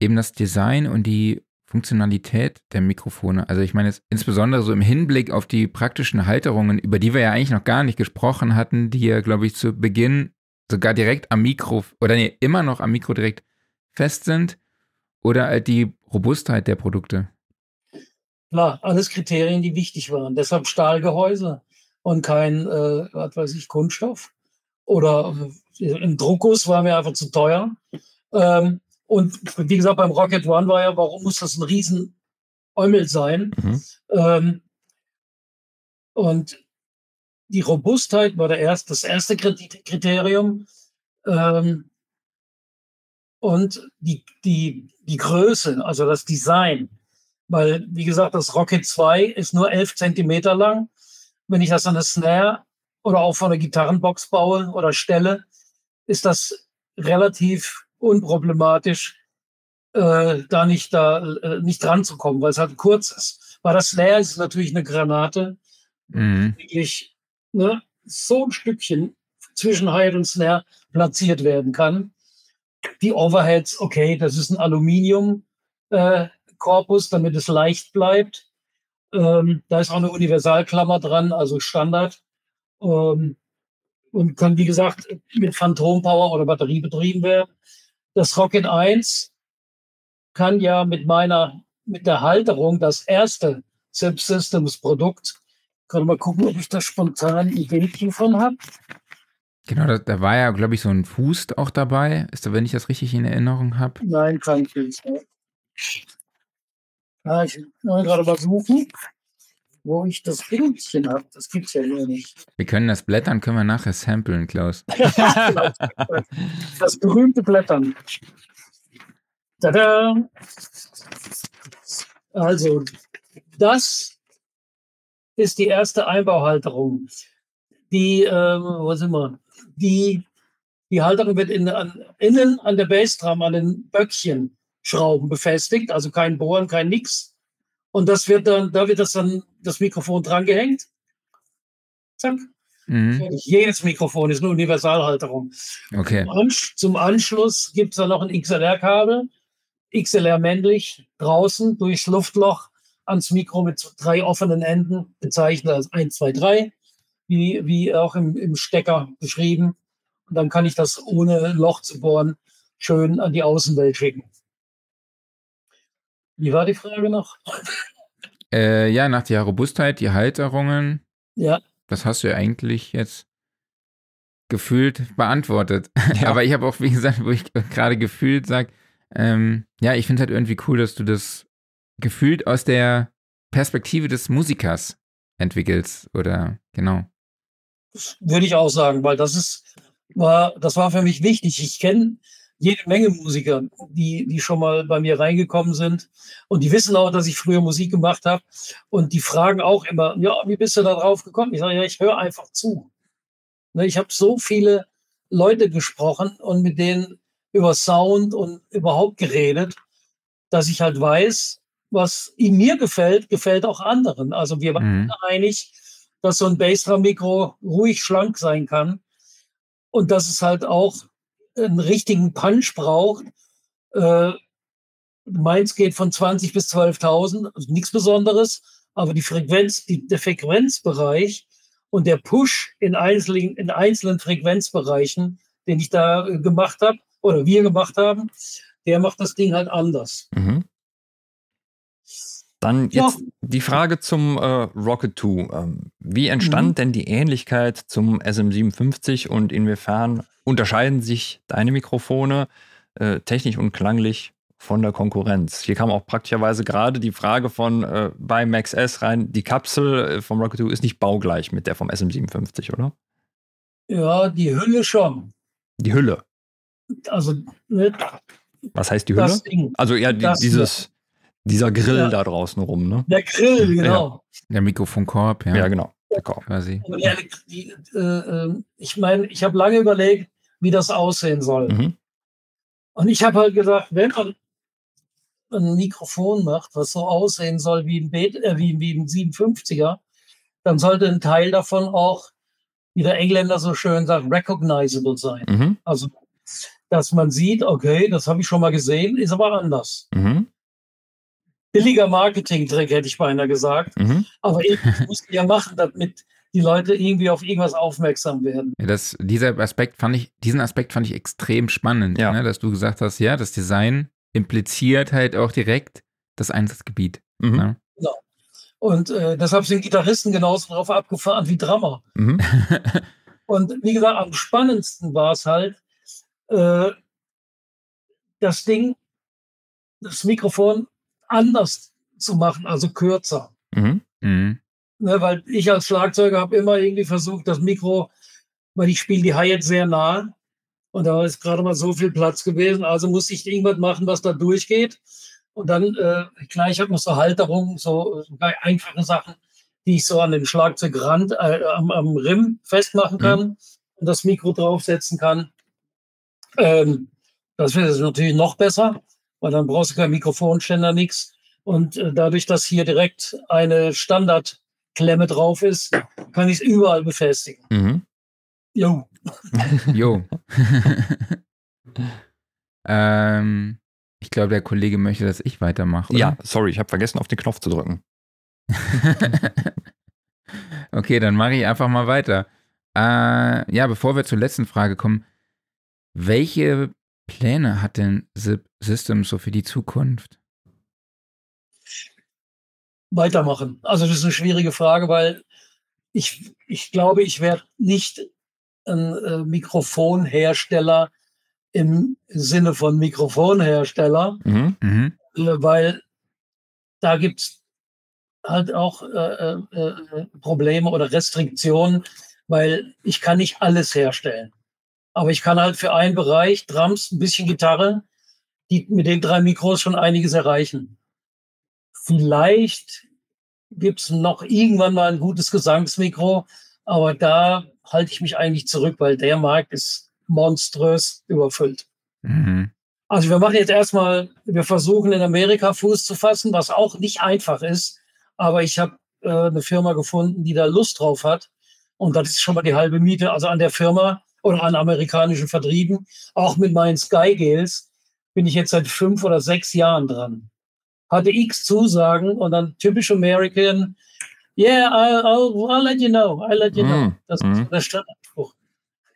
eben das Design und die Funktionalität der Mikrofone? Also ich meine jetzt insbesondere so im Hinblick auf die praktischen Halterungen, über die wir ja eigentlich noch gar nicht gesprochen hatten, die ja, glaube ich, zu Beginn sogar direkt am Mikro oder nee, immer noch am Mikro direkt fest sind oder halt die Robustheit der Produkte. Klar, alles Kriterien, die wichtig waren. Deshalb Stahlgehäuse und kein, äh, was weiß ich, Kunststoff. Oder äh, ein Druckus war mir einfach zu teuer. Ähm, und wie gesagt, beim Rocket One war ja, warum muss das ein riesen Eumel sein? Mhm. Ähm, und die Robustheit war der erste, das erste Kriterium. Ähm, und die, die, die Größe, also das Design. Weil, wie gesagt, das Rocket 2 ist nur 11 Zentimeter lang. Wenn ich das an der Snare oder auch von der Gitarrenbox baue oder stelle, ist das relativ unproblematisch, äh, da nicht da äh, nicht dran zu kommen, weil es halt kurz ist. Bei der Snare ist natürlich eine Granate, mhm. wirklich ne, so ein Stückchen zwischen Hi und Snare platziert werden kann. Die Overheads, okay, das ist ein Aluminium äh, Korpus, damit es leicht bleibt. Ähm, da ist auch eine Universalklammer dran, also Standard. Ähm, und kann, wie gesagt, mit Phantompower oder Batterie betrieben werden. Das Rocket 1 kann ja mit meiner, mit der Halterung das erste Subsystems Produkt, kann mal gucken, ob ich da spontan ein Bildchen von habe. Genau, da, da, war ja, glaube ich, so ein Fuß auch dabei. Ist da, wenn ich das richtig in Erinnerung habe? Nein, kein Bild. Ja, ich will gerade mal suchen, wo ich das Bildchen habe. Das gibt es ja hier nicht. Wir können das Blättern, können wir nachher samplen, Klaus. das berühmte Blättern. Tada! Also, das ist die erste Einbauhalterung. Die, ähm, wo sind wir? Die, die Halterung wird in, an, innen an der Bassdrum, an den Böckchen Schrauben befestigt, also kein Bohren, kein Nix. Und das wird dann, da wird das dann das Mikrofon dran gehängt. Zack. Mhm. Jedes Mikrofon ist eine Universalhalterung. Okay. Zum Anschluss gibt es dann noch ein XLR-Kabel, XLR männlich, draußen durchs Luftloch ans Mikro mit drei offenen Enden, bezeichnet als 1, 2, 3, wie, wie auch im, im Stecker beschrieben. Und dann kann ich das ohne Loch zu bohren schön an die Außenwelt schicken. Wie war die Frage noch? Äh, ja, nach der Robustheit, die Halterungen. Ja. Das hast du ja eigentlich jetzt gefühlt beantwortet. Ja. Aber ich habe auch, wie gesagt, wo ich gerade gefühlt sage, ähm, ja, ich finde halt irgendwie cool, dass du das gefühlt aus der Perspektive des Musikers entwickelst oder genau. Das würde ich auch sagen, weil das ist, war, das war für mich wichtig. Ich kenne jede Menge Musiker, die, die schon mal bei mir reingekommen sind. Und die wissen auch, dass ich früher Musik gemacht habe. Und die fragen auch immer, ja, wie bist du da drauf gekommen? Ich sage, ja, ich höre einfach zu. Ne, ich habe so viele Leute gesprochen und mit denen über Sound und überhaupt geredet, dass ich halt weiß, was in mir gefällt, gefällt auch anderen. Also wir waren mhm. einig, dass so ein Bassdrum-Mikro ruhig schlank sein kann und dass es halt auch einen richtigen Punch braucht. Äh, meins geht von 20 bis 12.000, also nichts Besonderes, aber die Frequenz, die, der Frequenzbereich und der Push in einzelnen, in einzelnen Frequenzbereichen, den ich da äh, gemacht habe oder wir gemacht haben, der macht das Ding halt anders. Mhm. Dann jetzt ja. die Frage zum äh, Rocket 2. Ähm, wie entstand mhm. denn die Ähnlichkeit zum SM57 und inwiefern unterscheiden sich deine Mikrofone äh, technisch und klanglich von der Konkurrenz? Hier kam auch praktischerweise gerade die Frage von äh, bei Max S rein, die Kapsel äh, vom Rocket 2 ist nicht baugleich mit der vom SM57, oder? Ja, die Hülle schon. Die Hülle. Also, ne, was heißt die Hülle? Also ja, die, dieses, dieser Grill ja. da draußen rum, ne? Der Grill, genau. Ja. Der Mikrofonkorb, ja. Ja, genau. Der Korb. Quasi. Die, die, äh, ähm, ich meine, ich habe lange überlegt, wie das aussehen soll. Mhm. Und ich habe halt gedacht, wenn man ein Mikrofon macht, was so aussehen soll wie ein, Bet äh, wie, wie ein 57er, dann sollte ein Teil davon auch, wie der Engländer so schön sagt, recognizable sein. Mhm. Also, dass man sieht, okay, das habe ich schon mal gesehen, ist aber anders. Mhm. Billiger Marketing-Trick, hätte ich beinahe gesagt. Mhm. Aber musst du ja machen, damit die Leute irgendwie auf irgendwas aufmerksam werden. Ja, das, dieser Aspekt fand ich, diesen Aspekt fand ich extrem spannend, Ja. ne, dass du gesagt hast, ja, das Design impliziert halt auch direkt das Einsatzgebiet. Mhm. Ja. Und äh, deshalb sind Gitarristen genauso drauf abgefahren wie Drummer. Mhm. Und wie gesagt, am spannendsten war es halt, äh, das Ding, das Mikrofon anders zu machen, also kürzer. Mhm. Mhm. Ne, weil ich als Schlagzeuger habe immer irgendwie versucht, das Mikro, weil ich spiele die Hi-Hat sehr nah und da ist gerade mal so viel Platz gewesen, also muss ich irgendwas machen, was da durchgeht. Und dann, äh, klar, ich habe noch so Halterungen, so, so einfache Sachen, die ich so an den Schlagzeugrand, äh, am, am Rim festmachen kann und das Mikro draufsetzen kann. Ähm, das wäre natürlich noch besser, weil dann brauchst du kein Mikrofonständer, nichts. Und äh, dadurch, dass hier direkt eine Standardklemme drauf ist, kann ich es überall befestigen. Mhm. Jo. Jo. ähm, ich glaube, der Kollege möchte, dass ich weitermache. oder? Ja, sorry, ich habe vergessen, auf den Knopf zu drücken. okay, dann mache ich einfach mal weiter. Äh, ja, bevor wir zur letzten Frage kommen, welche Pläne hat denn Zip Systems so für die Zukunft? weitermachen? Also das ist eine schwierige Frage, weil ich, ich glaube, ich werde nicht ein äh, Mikrofonhersteller im Sinne von Mikrofonhersteller, Mhm. Mhm. äh, weil da gibt es halt auch äh, äh, Probleme oder Restriktionen, weil ich kann nicht alles herstellen. Aber ich kann halt für einen Bereich, Drums, ein bisschen Gitarre, die mit den drei Mikros schon einiges erreichen. Vielleicht gibt es noch irgendwann mal ein gutes Gesangsmikro, aber da halte ich mich eigentlich zurück, weil der Markt ist monströs überfüllt. Mhm. Also wir machen jetzt erstmal, wir versuchen in Amerika Fuß zu fassen, was auch nicht einfach ist. Aber ich habe äh, eine Firma gefunden, die da Lust drauf hat. Und das ist schon mal die halbe Miete. Also an der Firma oder an amerikanischen Vertrieben, auch mit meinen Sky Gales, bin ich jetzt seit fünf oder sechs Jahren dran. Hatte X Zusagen und dann typisch American, yeah, I'll, I'll, I'll let you know, I'll let you know. Mhm. Das ist Mhm. der Standardspruch.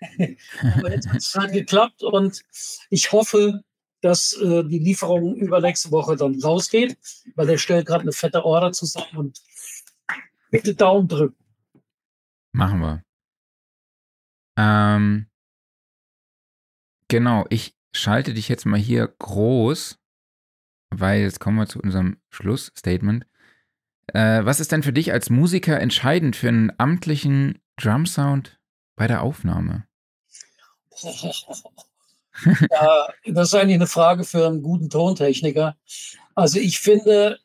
Aber jetzt hat es halt geklappt und ich hoffe, dass äh, die Lieferung übernächste Woche dann rausgeht, weil der stellt gerade eine fette Order zusammen und bitte Daumen drücken. Machen wir. Ähm, genau, ich schalte dich jetzt mal hier groß, weil jetzt kommen wir zu unserem Schlussstatement. Äh, was ist denn für dich als Musiker entscheidend für einen amtlichen Drumsound bei der Aufnahme? ja, das ist eigentlich eine Frage für einen guten Tontechniker. Also ich finde,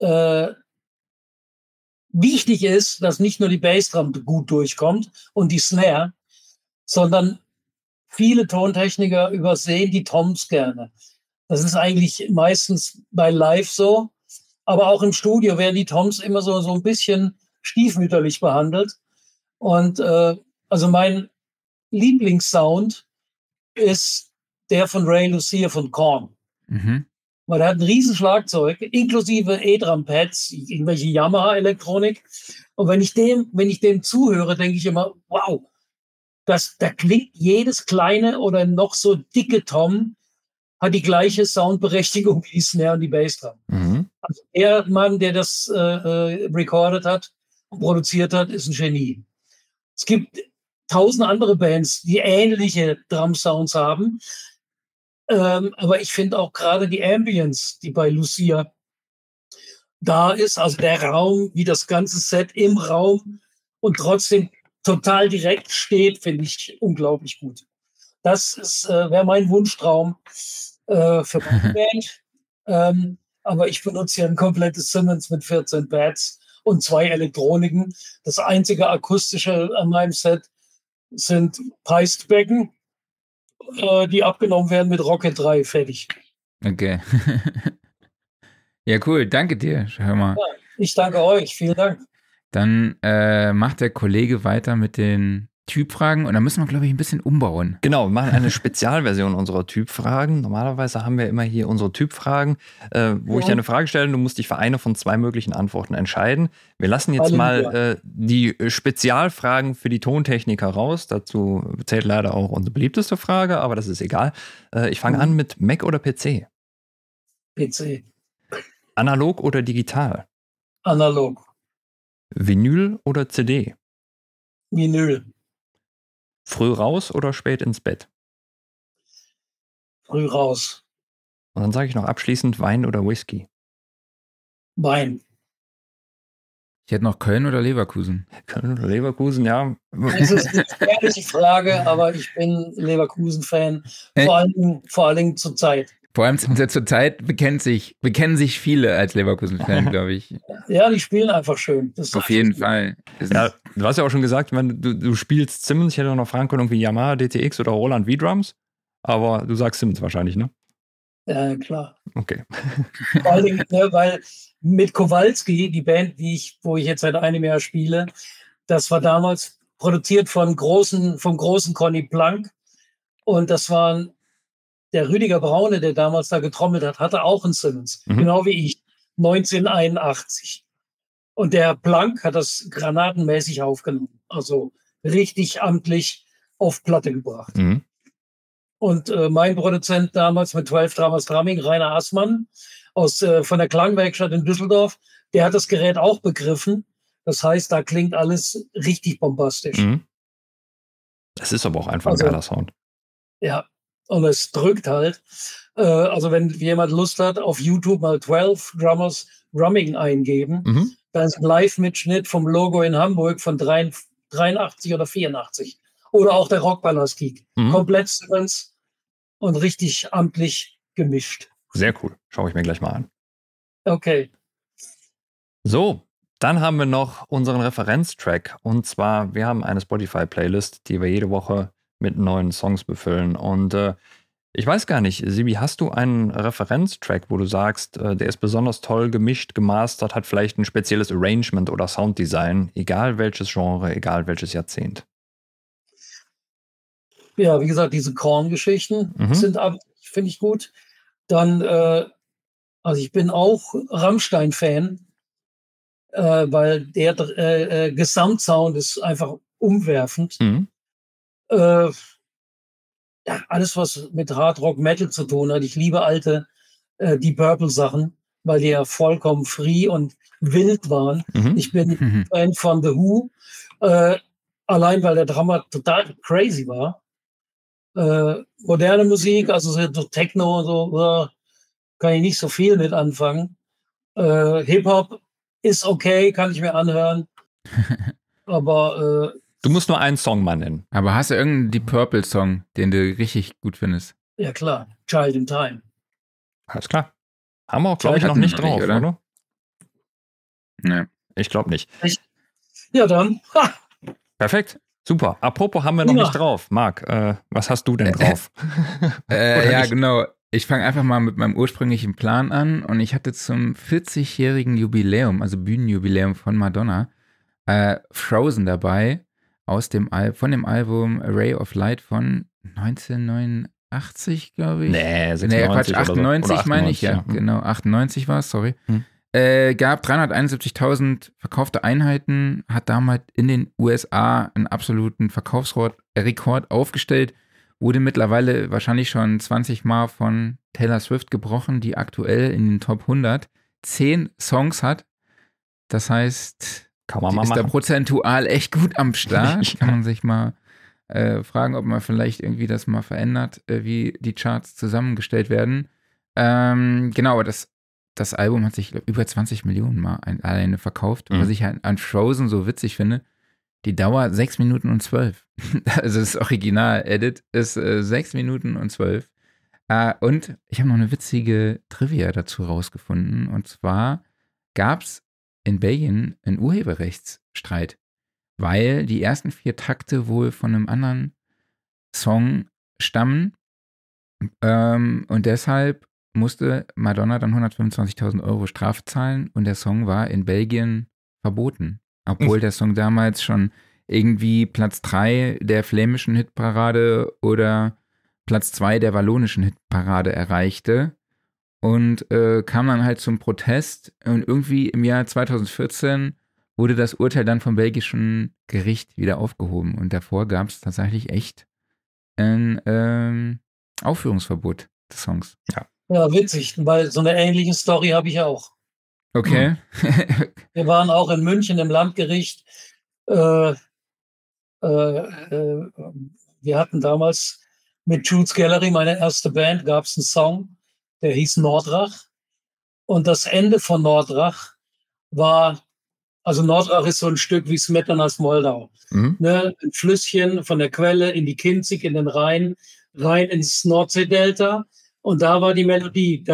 äh, wichtig ist, dass nicht nur die Bassdrum gut durchkommt und die Snare, sondern viele Tontechniker übersehen die Toms gerne. Das ist eigentlich meistens bei Live so, aber auch im Studio werden die Toms immer so, so ein bisschen stiefmütterlich behandelt. Und äh, also mein Lieblingssound ist der von Ray Lucia von Korn. Mhm. Weil er hat ein riesen Schlagzeug, inklusive E-Drum-Pads, irgendwelche Yamaha-Elektronik. Und wenn ich dem, wenn ich dem zuhöre, denke ich immer, wow, das, da klingt jedes kleine oder noch so dicke Tom hat die gleiche Soundberechtigung wie die Snare und die Bassdrum. Mhm. Also der Mann, der das äh, äh, recorded hat und produziert hat, ist ein Genie. Es gibt tausend andere Bands, die ähnliche Drum-Sounds haben. Ähm, aber ich finde auch gerade die Ambience, die bei Lucia da ist, also der Raum, wie das ganze Set im Raum und trotzdem total direkt steht, finde ich unglaublich gut. Das ist, äh, wäre mein Wunschtraum äh, für meine Band. Ähm, aber ich benutze ja ein komplettes Simmons mit 14 Pads und zwei Elektroniken. Das einzige akustische an meinem Set sind Peistbecken, äh, die abgenommen werden mit Rocket 3 fertig. Okay. ja, cool. Danke dir, hör mal. Ich danke euch. Vielen Dank. Dann äh, macht der Kollege weiter mit den Typfragen und da müssen wir, glaube ich, ein bisschen umbauen. Genau, wir machen eine Spezialversion unserer Typfragen. Normalerweise haben wir immer hier unsere Typfragen, äh, wo ja. ich dir eine Frage stelle und du musst dich für eine von zwei möglichen Antworten entscheiden. Wir lassen jetzt mal äh, die Spezialfragen für die Tontechniker raus. Dazu zählt leider auch unsere beliebteste Frage, aber das ist egal. Äh, ich fange mhm. an mit Mac oder PC? PC. Analog oder digital? Analog. Vinyl oder CD? Vinyl. Früh raus oder spät ins Bett? Früh raus. Und dann sage ich noch abschließend Wein oder Whisky? Wein. Ich hätte noch Köln oder Leverkusen. Köln oder Leverkusen, ja. Das ist eine gefährliche Frage, aber ich bin Leverkusen-Fan. Vor allem, vor allem zur Zeit. Vor allem zur Zeit bekennen sich, bekennen sich viele als Leverkusen-Fan, glaube ich. Ja, die spielen einfach schön. Auf jeden gut. Fall. Ja, du hast ja auch schon gesagt, wenn du, du spielst Simmons, ich hätte auch noch fragen können, irgendwie Yamaha DTX oder Roland V-Drums, aber du sagst Simmons wahrscheinlich, ne? Ja, klar. Okay. Vor allem, ne, weil mit Kowalski, die Band, die ich, wo ich jetzt seit einem Jahr spiele, das war damals produziert von großen, vom großen Conny Plank. Und das waren der Rüdiger Braune, der damals da getrommelt hat, hatte auch einen Simmons, mhm. genau wie ich, 1981. Und der Planck hat das granatenmäßig aufgenommen, also richtig amtlich auf Platte gebracht. Mhm. Und äh, mein Produzent damals mit 12 Dramas Drumming, Rainer Assmann, aus, äh, von der Klangwerkstatt in Düsseldorf, der hat das Gerät auch begriffen. Das heißt, da klingt alles richtig bombastisch. Mhm. Das ist aber auch einfach also, ein geiler Sound. Ja, und es drückt halt. Äh, also wenn jemand Lust hat, auf YouTube mal 12 Drummers Drumming eingeben, mhm. da ist ein Live-Mitschnitt vom Logo in Hamburg von 83 oder 84. Oder auch der Rockballers-Geek. Mhm. Komplett Simmons und richtig amtlich gemischt. Sehr cool. Schaue ich mir gleich mal an. Okay. So, dann haben wir noch unseren Referenztrack. Und zwar, wir haben eine Spotify-Playlist, die wir jede Woche mit neuen Songs befüllen. Und äh, ich weiß gar nicht, Sibi, hast du einen Referenztrack, wo du sagst, äh, der ist besonders toll gemischt, gemastert, hat vielleicht ein spezielles Arrangement oder Sounddesign, egal welches Genre, egal welches Jahrzehnt? Ja, wie gesagt, diese Korn-Geschichten mhm. sind, finde ich gut. Dann, äh, also ich bin auch Rammstein-Fan, äh, weil der äh, äh, Gesamtsound ist einfach umwerfend. Mhm äh, ja, alles, was mit Hard Rock Metal zu tun hat. Ich liebe alte äh, Die Purple Sachen, weil die ja vollkommen free und wild waren. Mhm. Ich bin mhm. Fan von The Who, äh, allein weil der Drama total crazy war. Äh, moderne Musik, also so Techno und so, äh, kann ich nicht so viel mit anfangen. Äh, Hip-Hop ist okay, kann ich mir anhören. Aber äh, Du musst nur einen Song mal nennen. Aber hast du irgendeinen Deep Purple Song, den du richtig gut findest? Ja, klar. Child in Time. Alles klar. Haben wir auch, glaube ich, noch nicht drauf, nicht, oder? oder? Nee. Ich glaube nicht. Echt? Ja, dann. Ha! Perfekt. Super. Apropos haben wir noch ja. nicht drauf. Marc, äh, was hast du denn drauf? äh, ja, nicht? genau. Ich fange einfach mal mit meinem ursprünglichen Plan an und ich hatte zum 40-jährigen Jubiläum, also Bühnenjubiläum von Madonna, äh, Frozen dabei aus dem Al von dem Album Array of Light von 1989, glaube ich. Nee, 96 nee Quatsch, 98 so. meine ich, ja. ja. Genau, 98 war es, sorry. Hm. Äh, gab 371.000 verkaufte Einheiten, hat damals in den USA einen absoluten Verkaufsrekord aufgestellt, wurde mittlerweile wahrscheinlich schon 20 Mal von Taylor Swift gebrochen, die aktuell in den Top 100 10 Songs hat. Das heißt, kann man mal ist machen. da prozentual echt gut am Start. Kann man sich mal äh, fragen, ob man vielleicht irgendwie das mal verändert, äh, wie die Charts zusammengestellt werden. Ähm, genau, aber das, das Album hat sich glaub, über 20 Millionen Mal ein, alleine verkauft. Mhm. Was ich halt an Frozen so witzig finde, die Dauer 6 Minuten und 12. also das Original-Edit ist äh, 6 Minuten und 12. Äh, und ich habe noch eine witzige Trivia dazu rausgefunden. Und zwar gab es in Belgien einen Urheberrechtsstreit, weil die ersten vier Takte wohl von einem anderen Song stammen. Ähm, und deshalb musste Madonna dann 125.000 Euro Strafe zahlen und der Song war in Belgien verboten. Obwohl der Song damals schon irgendwie Platz 3 der flämischen Hitparade oder Platz 2 der wallonischen Hitparade erreichte und äh, kam dann halt zum Protest und irgendwie im Jahr 2014 wurde das Urteil dann vom belgischen Gericht wieder aufgehoben und davor gab es tatsächlich echt ein ähm, Aufführungsverbot des Songs. Ja. ja, witzig, weil so eine ähnliche Story habe ich auch. Okay. Wir waren auch in München im Landgericht. Äh, äh, äh, wir hatten damals mit Jules Gallery, meine erste Band, gab es einen Song, der hieß Nordrach. Und das Ende von Nordrach war, also Nordrach ist so ein Stück wie Smetana Moldau. Mhm. Ne, ein Flüsschen von der Quelle in die Kinzig, in den Rhein, rein ins Nordseedelta. Und da war die Melodie.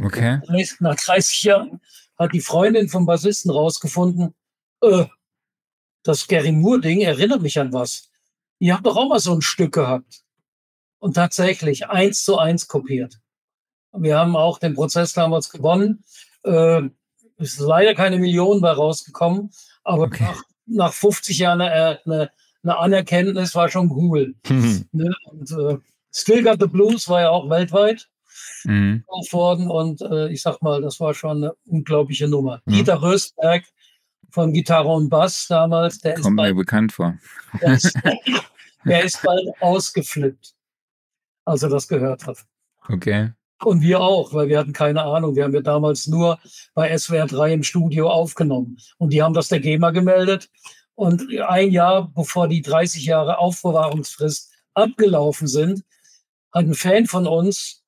Okay. Nach 30 Jahren hat die Freundin vom Bassisten rausgefunden, äh, das Gary Moore-Ding erinnert mich an was. Ihr habt doch auch mal so ein Stück gehabt. Und tatsächlich eins zu eins kopiert. Wir haben auch den Prozess damals gewonnen. Äh, ist leider keine Million bei rausgekommen, aber okay. nach, nach 50 Jahren eine, eine, eine, Anerkenntnis war schon cool. Mhm. Ne? Und, äh, Still Got the Blues war ja auch weltweit mhm. worden und äh, ich sag mal, das war schon eine unglaubliche Nummer. Mhm. Dieter Röstberg von Gitarre und Bass damals, der Kommt ist bald, mir bekannt vor. Der ist, der ist bald ausgeflippt, als er das gehört hat. Okay. Und wir auch, weil wir hatten keine Ahnung. Wir haben ja damals nur bei SWR 3 im Studio aufgenommen. Und die haben das der GEMA gemeldet. Und ein Jahr bevor die 30 Jahre Aufbewahrungsfrist abgelaufen sind, hat ein Fan von uns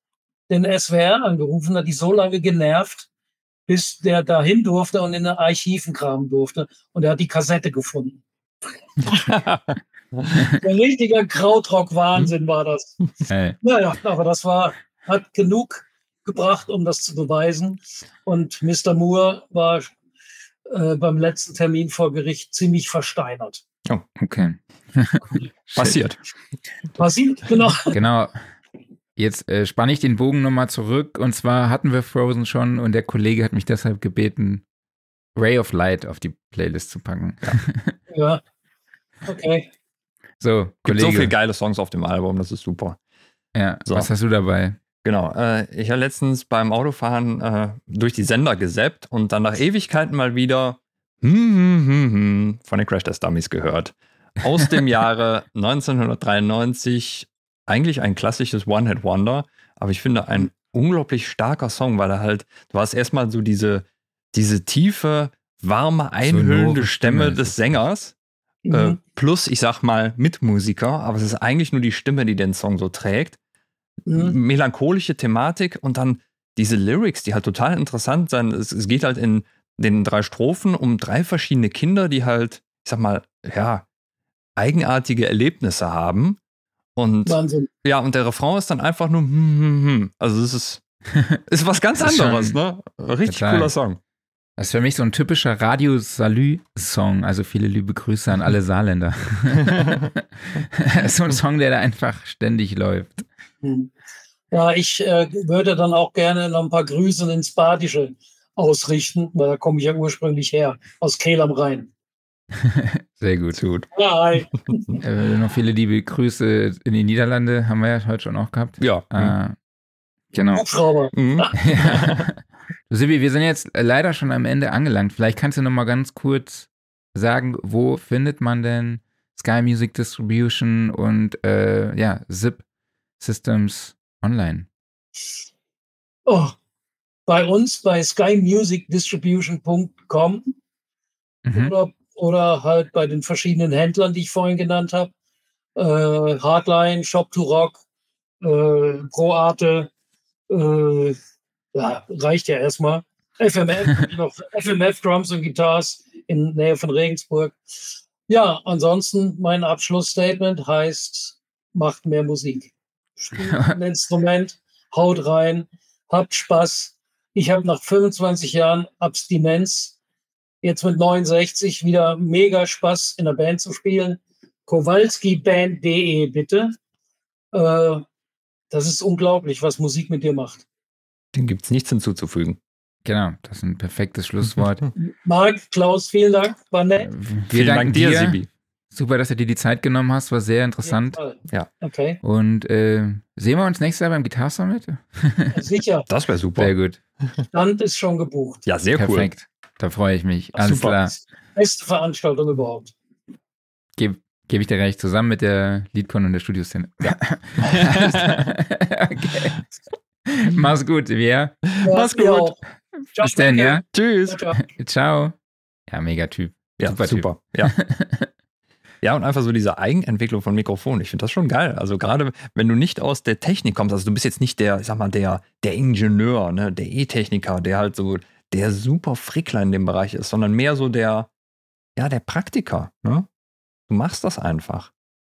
den SWR angerufen, hat die so lange genervt, bis der dahin durfte und in den Archiven kramen durfte. Und er hat die Kassette gefunden. Ein richtiger Krautrock-Wahnsinn war das. Hey. Naja, aber das war, hat genug gebracht, um das zu beweisen. Und Mr. Moore war äh, beim letzten Termin vor Gericht ziemlich versteinert. Oh, okay. Passiert. Passiert, genau. Genau. Jetzt äh, spanne ich den Bogen nochmal zurück. Und zwar hatten wir Frozen schon und der Kollege hat mich deshalb gebeten, Ray of Light auf die Playlist zu packen. Ja. Okay. So, Gibt so viele geile Songs auf dem Album, das ist super. Ja, so. was hast du dabei? Genau, äh, ich habe letztens beim Autofahren äh, durch die Sender gesäppt und dann nach Ewigkeiten mal wieder hm, hm, hm, hm von den Crash Test Dummies gehört. Aus dem Jahre 1993 eigentlich ein klassisches One-Hit-Wonder, aber ich finde ein unglaublich starker Song, weil er halt, du hast erstmal so diese, diese tiefe, warme, einhüllende so Stimme des Sängers, mhm. äh, plus, ich sag mal, Mitmusiker, aber es ist eigentlich nur die Stimme, die den Song so trägt. Mhm. Melancholische Thematik und dann diese Lyrics, die halt total interessant sind. Es, es geht halt in den drei Strophen um drei verschiedene Kinder, die halt, ich sag mal, ja, eigenartige Erlebnisse haben und Wahnsinn. ja, und der Refrain ist dann einfach nur hm, hm, hm. Also es ist, ist was ganz anderes, ne? Richtig total. cooler Song. Das ist für mich so ein typischer Radio-Salü-Song. Also viele liebe Grüße an alle Saarländer. so ein Song, der da einfach ständig läuft. Hm. Ja, ich äh, würde dann auch gerne noch ein paar Grüße ins Badische ausrichten, weil da komme ich ja ursprünglich her, aus Kehl am Rhein. Sehr gut. gut. Hi. Äh, noch viele liebe Grüße in die Niederlande, haben wir ja heute schon auch gehabt. Ja. Äh, genau. Hubschrauber. Mhm. ja. Silvi, wir sind jetzt leider schon am Ende angelangt. Vielleicht kannst du noch mal ganz kurz sagen, wo findet man denn Sky Music Distribution und äh, ja, Zip Systems online? Oh, bei uns bei skymusicdistribution.com mhm. oder oder halt bei den verschiedenen Händlern, die ich vorhin genannt habe. Äh, Hardline, Shop to Rock, äh, ProArte, äh, ja, reicht ja erstmal. FMF, noch FMF Drums und Guitars in Nähe von Regensburg. Ja, ansonsten mein Abschlussstatement heißt, macht mehr Musik. Spielt ein Instrument, haut rein, habt Spaß. Ich habe nach 25 Jahren Abstinenz jetzt mit 69 wieder mega Spaß in der Band zu spielen. Kowalskiband.de bitte. Äh, das ist unglaublich, was Musik mit dir macht. Dem gibt es nichts hinzuzufügen. Genau, das ist ein perfektes Schlusswort. Marc, Klaus, vielen Dank. War nett. Wir Vielen danken Dank dir, dir. Sibi. Super, dass du dir die Zeit genommen hast, war sehr interessant. Ja. Okay, Und äh, sehen wir uns nächstes Jahr beim Guitar Summit? sicher. Das wäre super. Sehr gut. Stand ist schon gebucht. Ja, sehr cool. Perfekt. Da freue ich mich. Alles Super. klar. Beste Veranstaltung überhaupt. Gebe geb ich dir recht, zusammen mit der Leadcon und der Studioszene. Ja. okay. Mach's gut, wir. Ja, Mach's gut. auch. Ciao, Bis dann, ja. Tschüss. Ciao, ciao. Ciao. Ja, mega Typ. Ja, Super super. Typ. Ja. ja, und einfach so diese Eigenentwicklung von Mikrofonen. Ich finde das schon geil. Also gerade wenn du nicht aus der Technik kommst, also du bist jetzt nicht der, ich sag mal, der, der Ingenieur, ne, der E-Techniker, der halt so der super Frickler in dem Bereich ist, sondern mehr so der, ja, der Praktiker. Ne? Du machst das einfach.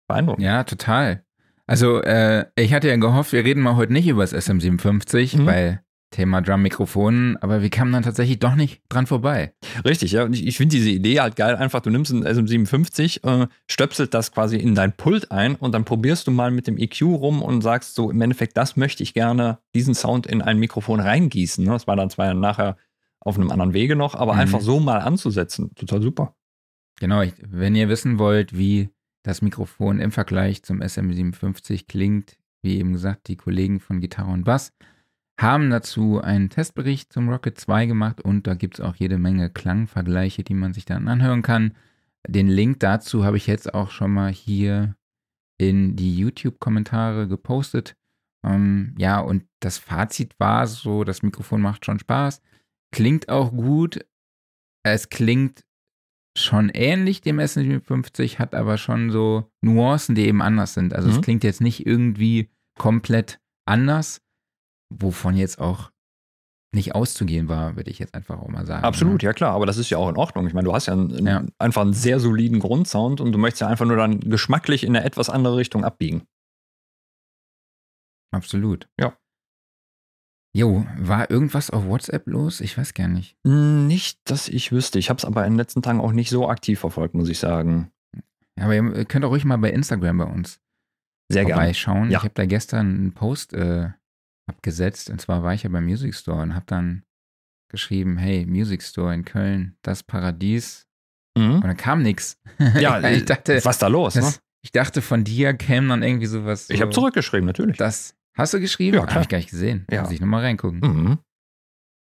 Beeindruckend. Ja, total. Also, äh, ich hatte ja gehofft, wir reden mal heute nicht über das SM57, Mhm. weil Thema Drum-Mikrofonen, aber wir kamen dann tatsächlich doch nicht dran vorbei. Richtig, ja. Und ich, ich finde diese Idee halt geil. Einfach, du nimmst ein SM57, äh, stöpselt das quasi in dein Pult ein und dann probierst du mal mit dem EQ rum und sagst so, im Endeffekt, das möchte ich gerne, diesen Sound in ein Mikrofon reingießen. Ne? Das war dann zwar nachher auf einem anderen Wege noch, aber Mhm. einfach so mal anzusetzen. Total super. Genau, wenn ihr wissen wollt, wie das Mikrofon im Vergleich zum SM57 klingt, wie eben gesagt, die Kollegen von Gitarre und Bass haben dazu einen Testbericht zum Rocket 2 gemacht und da gibt es auch jede Menge Klangvergleiche, die man sich dann anhören kann. Den Link dazu habe ich jetzt auch schon mal hier in die YouTube-Kommentare gepostet. Ähm, ja, und das Fazit war so, das Mikrofon macht schon Spaß, klingt auch gut. Es klingt schon ähnlich dem S57, hat aber schon so Nuancen, die eben anders sind. Also Mhm. es klingt jetzt nicht irgendwie komplett anders, wovon jetzt auch nicht auszugehen war, würde ich jetzt einfach auch mal sagen. Absolut, ne? ja klar, aber das ist ja auch in Ordnung. Ich meine, du hast ja, einen, Ja. einfach einen sehr soliden Grundsound und du möchtest ja einfach nur dann geschmacklich in eine etwas andere Richtung abbiegen. Absolut. Ja. Jo, war irgendwas auf WhatsApp los? Ich weiß gar nicht. Nicht, dass ich wüsste. Ich habe es aber in den letzten Tagen auch nicht so aktiv verfolgt, muss ich sagen. Ja, aber ihr könnt auch ruhig mal bei Instagram bei uns Sehr gerne. vorbeischauen. Ja. Ich habe da gestern einen Post äh, abgesetzt und zwar war ich ja beim Music Store und habe dann geschrieben, hey, Music Store in Köln, das Paradies. Und Mhm. dann kam nichts. Ja, ich dachte, was ist da los? Ne? das, ich dachte von dir käme dann irgendwie sowas. So, Ich habe zurückgeschrieben, natürlich. Das hast du geschrieben? Ja. Habe ich gar nicht gesehen. Ja. Muss ich nochmal reingucken. Mhm.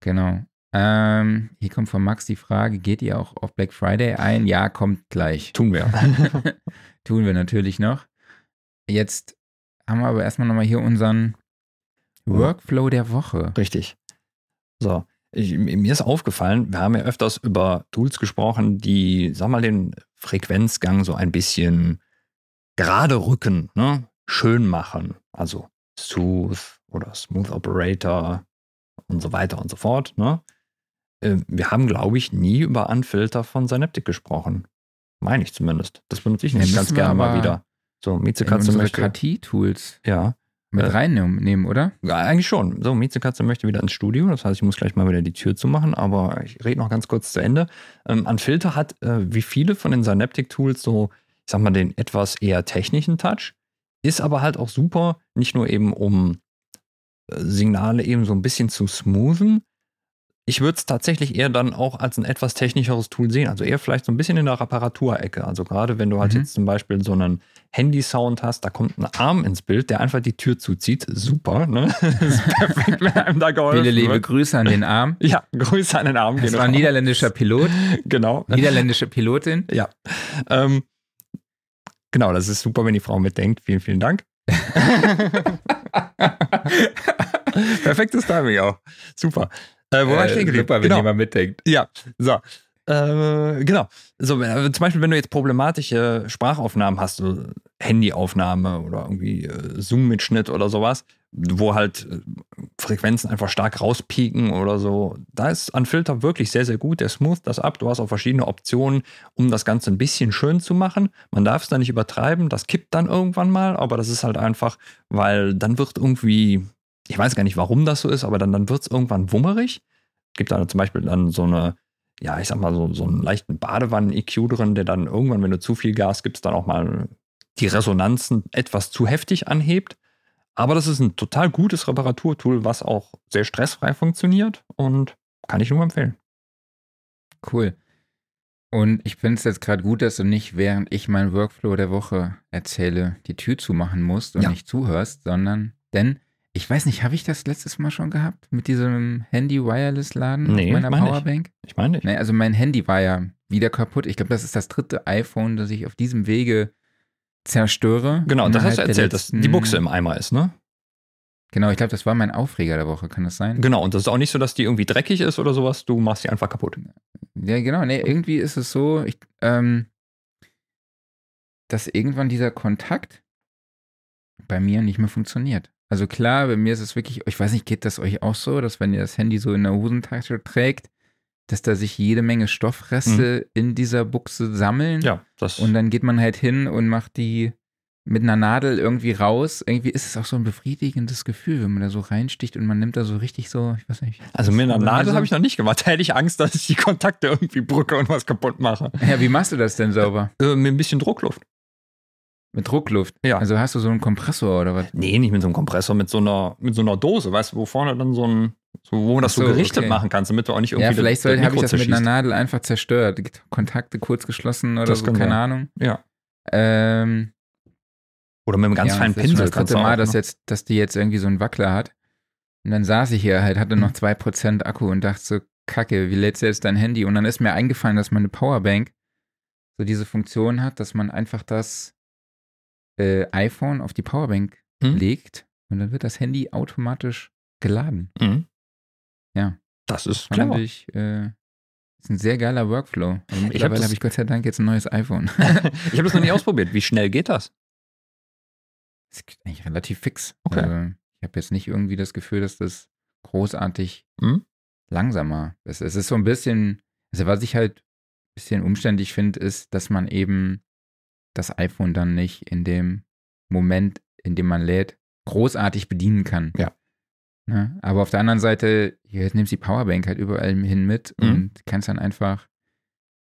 Genau. Ähm, hier kommt von Max die Frage, geht ihr auch auf Black Friday ein? Ja, kommt gleich. Tun wir. Tun wir natürlich noch. Jetzt haben wir aber erstmal nochmal hier unseren Workflow der Woche. Richtig. So. Ich, mir ist aufgefallen, wir haben ja öfters über Tools gesprochen, die, sag mal, den Frequenzgang so ein bisschen gerade rücken, ne? schön machen. Also Sooth oder Smooth Operator und so weiter und so fort. Ne? Äh, Wir haben, glaube ich, nie über Unfilter von Synaptic gesprochen. Meine ich zumindest. Das benutze ich nämlich ganz gerne mal wieder. So, unsere möchte. KT-Tools Ja. mit Äh, reinnehmen, nehmen, oder? Ja, eigentlich schon. So, Mietzekatze möchte wieder ins Studio. Das heißt, ich muss gleich mal wieder die Tür zumachen, aber ich rede noch ganz kurz zu Ende. Ähm, an Filter hat, äh, wie viele von den Synaptic-Tools, so, ich sag mal, den etwas eher technischen Touch, ist aber halt auch super, nicht nur eben um äh, Signale eben so ein bisschen zu smoothen. Ich würde es tatsächlich eher dann auch als ein etwas technischeres Tool sehen. Also eher vielleicht so ein bisschen in der Reparaturecke. Also gerade wenn du halt Mhm. jetzt zum Beispiel so einen Handy-Sound hast, da kommt ein Arm ins Bild, der einfach die Tür zuzieht. Super, ne? Das ist perfekt, wenn einem da geholfen Viele liebe wird. Grüße an den Arm. Ja, Grüße an den Arm. Das war ein niederländischer Pilot, Genau. niederländische Pilotin. Ja. Ähm, genau, das ist super, wenn die Frau mitdenkt. Vielen, vielen Dank. Perfektes Timing auch. Super. Äh, wo war ich Äh, super, wenn genau. jemand mitdenkt. Ja, so. Äh, genau. So, äh, zum Beispiel, wenn du jetzt problematische Sprachaufnahmen hast, so Handyaufnahme oder irgendwie äh, Zoom-Mitschnitt oder sowas, wo halt äh, Frequenzen einfach stark rauspieken oder so, da ist ein Filter wirklich sehr, sehr gut. Der smooth das ab. Du hast auch verschiedene Optionen, um das Ganze ein bisschen schön zu machen. Man darf es da nicht übertreiben. Das kippt dann irgendwann mal, aber das ist halt einfach, weil dann wird irgendwie, ich weiß gar nicht, warum das so ist, aber dann, dann wird es irgendwann wummerig. Gibt da zum Beispiel dann so eine ja, ich sag mal, so, so einen leichten Badewannen-EQ drin, der dann irgendwann, wenn du zu viel Gas gibst, dann auch mal die Resonanzen etwas zu heftig anhebt. Aber das ist ein total gutes Reparaturtool, was auch sehr stressfrei funktioniert. Und kann ich nur empfehlen. Cool. Und ich finde es jetzt gerade gut, dass du nicht, während ich meinen Workflow der Woche erzähle, die Tür zumachen musst und Ja. nicht zuhörst, sondern, denn, ich weiß nicht, habe ich das letztes Mal schon gehabt mit diesem Handy-Wireless-Laden Nee, auf meiner meine ich. Powerbank? Ich meine nicht. Nee, also mein Handy war ja wieder kaputt. Ich glaube, das ist das dritte iPhone, das ich auf diesem Wege zerstöre. Genau, das hast du erzählt, dass die letzten- Buchse im Eimer ist, ne? Genau, ich glaube, das war mein Aufreger der Woche, kann das sein? Genau, und das ist auch nicht so, dass die irgendwie dreckig ist oder sowas, du machst sie einfach kaputt. Ja, genau. Nee, irgendwie ist es so, ich, ähm, dass irgendwann dieser Kontakt bei mir nicht mehr funktioniert. Also klar, bei mir ist es wirklich, ich weiß nicht, geht das euch auch so, dass wenn ihr das Handy so in der Hosentasche trägt, dass da sich jede Menge Stoffreste in dieser Buchse sammeln? Ja, das. Und dann geht man halt hin und macht die mit einer Nadel irgendwie raus. Irgendwie ist es auch so ein befriedigendes Gefühl, wenn man da so reinsticht und man nimmt da so richtig so, ich weiß nicht. also mit einer Nadel so- habe ich noch nicht gemacht. Da hätte ich Angst, dass ich die Kontakte irgendwie brücke und was kaputt mache. Ja, wie machst du das denn sauber? Äh, mit ein bisschen Druckluft. Mit Druckluft? Ja. Also hast du so einen Kompressor oder was? Nee, nicht mit so einem Kompressor, mit so einer, mit so einer Dose, weißt du, wo vorne dann so ein, so, wo man das so, so gerichtet okay. machen kannst, damit du auch nicht irgendwie Ja, vielleicht habe ich das mit einer zerschießt. Nadel einfach zerstört. Kontakte kurz geschlossen oder Das so, keine sein. Ahnung. Ja. Ähm, Oder mit einem ganz ja, feinen Pinsel das dritte Mal, dass, jetzt, dass die jetzt irgendwie so einen Wackler hat. Und dann saß ich hier halt, hatte noch Mhm. 2% Akku und dachte so, kacke, wie lädst du jetzt dein Handy? Und dann ist mir eingefallen, dass meine Powerbank so diese Funktion hat, dass man einfach das äh, iPhone auf die Powerbank Mhm. legt und dann wird das Handy automatisch geladen. Mhm. Ja. Das ist Fand clever. ich, äh, ist ein sehr geiler Workflow. Also hab mittlerweile habe ich Gott sei Dank jetzt ein neues iPhone. ich habe das noch nie ausprobiert. Wie schnell geht das? Das geht eigentlich relativ fix. Okay. Also, ich habe jetzt nicht irgendwie das Gefühl, dass das großartig Mhm. langsamer ist. Es ist so ein bisschen, also was ich halt ein bisschen umständlich finde, ist, dass man eben das iPhone dann nicht in dem Moment, in dem man lädt, großartig bedienen kann. Ja. Ne? Aber auf der anderen Seite, hier nimmst die Powerbank halt überall hin mit Mhm. und kannst dann einfach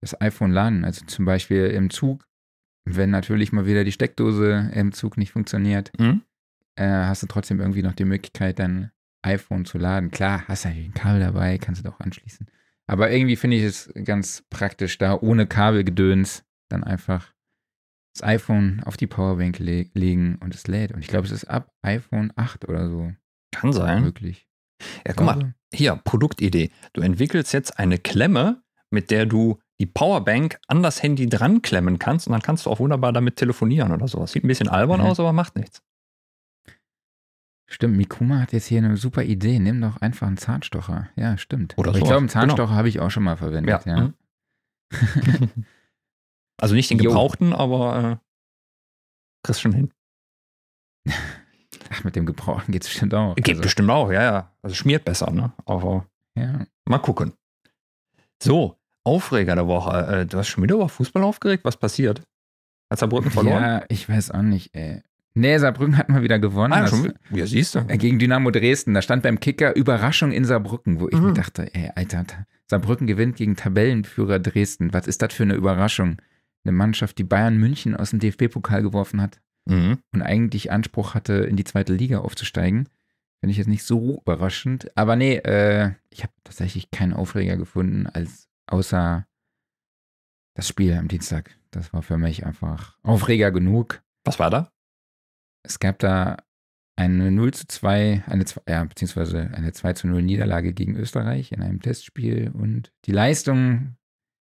das iPhone laden. Also zum Beispiel im Zug, wenn natürlich mal wieder die Steckdose im Zug nicht funktioniert, Mhm. äh, hast du trotzdem irgendwie noch die Möglichkeit, dein iPhone zu laden. Klar, hast du natürlich ein Kabel dabei, kannst du doch anschließen. Aber irgendwie finde ich es ganz praktisch, da ohne Kabelgedöns dann einfach das iPhone auf die Powerbank le legen und es lädt. Und ich glaube, es ist ab iPhone 8 oder so Kann sein. möglich. Ja, guck mal, glaube, hier, Produktidee. Du entwickelst jetzt eine Klemme, mit der du die Powerbank an das Handy dran klemmen kannst und dann kannst du auch wunderbar damit telefonieren oder sowas. Sieht ein bisschen albern Mhm. aus, aber macht nichts. Stimmt, Mikuma hat jetzt hier eine super Idee. Nimm doch einfach einen Zahnstocher. Ja, stimmt. Oder Aber ich glaube, einen Zahnstocher habe ich auch schon mal verwendet. Ja. Mhm. also nicht den Jo. gebrauchten, aber äh, kriegst schon hin. Ach, mit dem Gebrauchen geht es bestimmt auch. Geht Also, bestimmt auch, ja, ja. Also schmiert besser, ne? Aber ja. mal gucken. So, Aufreger der Woche. Äh, du hast schon wieder über Fußball aufgeregt? Was passiert? Hat Saarbrücken verloren? Ja, ich weiß auch nicht, ey. Nee, Saarbrücken hat mal wieder gewonnen. Ah, schon, ja, siehst du. äh, gegen Dynamo Dresden. Da stand beim Kicker Überraschung in Saarbrücken, wo ich Mhm. mir dachte, ey, Alter, Saarbrücken gewinnt gegen Tabellenführer Dresden. Was ist das für eine Überraschung? Eine Mannschaft, die Bayern München aus dem DFB-Pokal geworfen hat Mhm. und eigentlich Anspruch hatte, in die zweite Liga aufzusteigen. Finde ich jetzt nicht so überraschend. Aber nee, äh, ich habe tatsächlich keinen Aufreger gefunden, als außer das Spiel am Dienstag. Das war für mich einfach Aufreger genug. Was war da? Es gab da eine 0 zu 2, eine, ja, beziehungsweise eine 2 zu 0 Niederlage gegen Österreich in einem Testspiel und die Leistung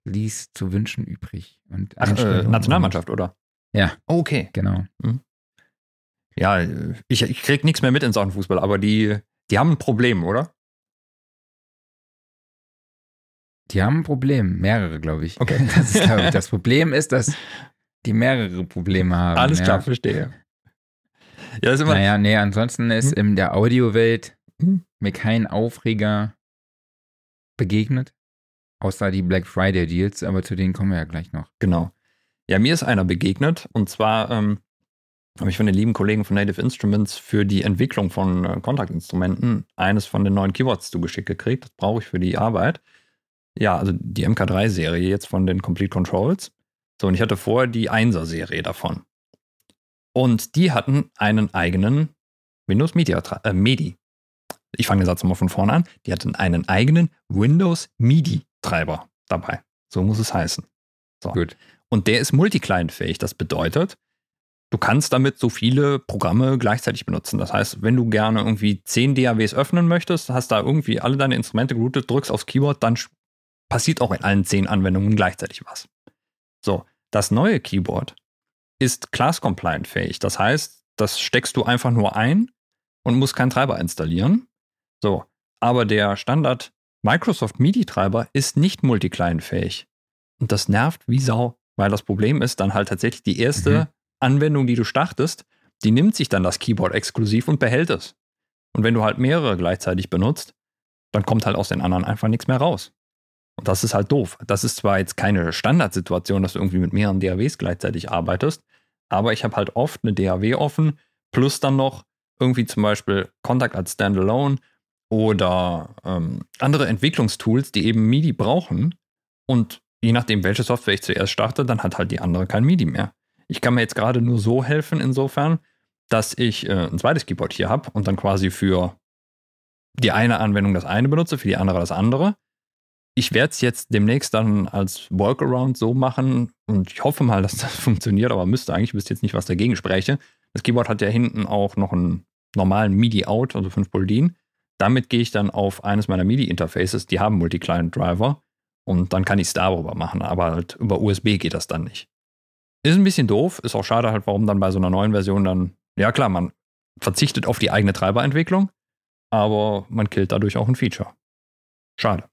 ließ zu wünschen übrig. Und Ach, äh, Nationalmannschaft, oder? Ja. Okay. Genau. Ja, äh, ich, ich krieg nichts mehr mit in Sachen Fußball, aber die, die haben ein Problem, oder? Die haben ein Problem, mehrere, glaube ich. Okay. Das, ist, ich, das Problem ist, dass die mehrere Probleme haben. Alles ja. klar, verstehe. Ja, ist immer. Naja, nee, ansonsten ist Hm. in der Audiowelt Hm. mir kein Aufreger begegnet. Außer die Black Friday Deals, aber zu denen kommen wir ja gleich noch. Genau. Ja, mir ist einer begegnet und zwar ähm, habe ich von den lieben Kollegen von Native Instruments für die Entwicklung von äh, Kontaktinstrumenten eines von den neuen Keywords zugeschickt gekriegt. Das brauche ich für die Arbeit. Ja, also die MK3-Serie jetzt von den Complete Controls. So, und ich hatte vorher die 1er-Serie davon. Und die hatten einen eigenen Windows Media äh, Medi. ich fange den Satz nochmal von vorne an, die hatten einen eigenen Windows MIDI-Treiber dabei. So muss es heißen. So. Gut. Und der ist multiclient-fähig. Das bedeutet, du kannst damit so viele Programme gleichzeitig benutzen. Das heißt, wenn du gerne irgendwie 10 DAWs öffnen möchtest, hast da irgendwie alle deine Instrumente geroutet, drückst aufs Keyboard, dann passiert auch in allen 10 Anwendungen gleichzeitig was. So, das neue Keyboard ist class-compliant-fähig. Das heißt, das steckst du einfach nur ein und musst keinen Treiber installieren. So, aber der Standard Microsoft MIDI-Treiber ist nicht multiclient-fähig. Und das nervt wie Sau, weil das Problem ist dann halt tatsächlich die erste mhm. Anwendung, die du startest, die nimmt sich dann das Keyboard exklusiv und behält es. Und wenn du halt mehrere gleichzeitig benutzt, dann kommt halt aus den anderen einfach nichts mehr raus. Und das ist halt doof. Das ist zwar jetzt keine Standardsituation, dass du irgendwie mit mehreren DAWs gleichzeitig arbeitest, aber ich habe halt oft eine DAW offen, plus dann noch irgendwie zum Beispiel Kontakt als Standalone oder ähm, andere Entwicklungstools, die eben MIDI brauchen. Und je nachdem, welche Software ich zuerst starte, dann hat halt die andere kein MIDI mehr. Ich kann mir jetzt gerade nur so helfen, insofern, dass ich äh, ein zweites Keyboard hier habe und dann quasi für die eine Anwendung das eine benutze, für die andere das andere. Ich werde es jetzt demnächst dann als Workaround so machen und ich hoffe mal, dass das funktioniert, aber müsste eigentlich, wüsste jetzt nicht, was dagegen spreche. Das Keyboard hat ja hinten auch noch einen normalen MIDI-Out, also 5 Buldin. Damit gehe ich dann auf eines meiner MIDI-Interfaces, die haben Multi-Client-Driver und dann kann ich es darüber machen, aber halt über USB geht das dann nicht. Ist ein bisschen doof, ist auch schade halt, warum dann bei so einer neuen Version dann, ja klar, man verzichtet auf die eigene Treiberentwicklung, aber man killt dadurch auch ein Feature. Schade.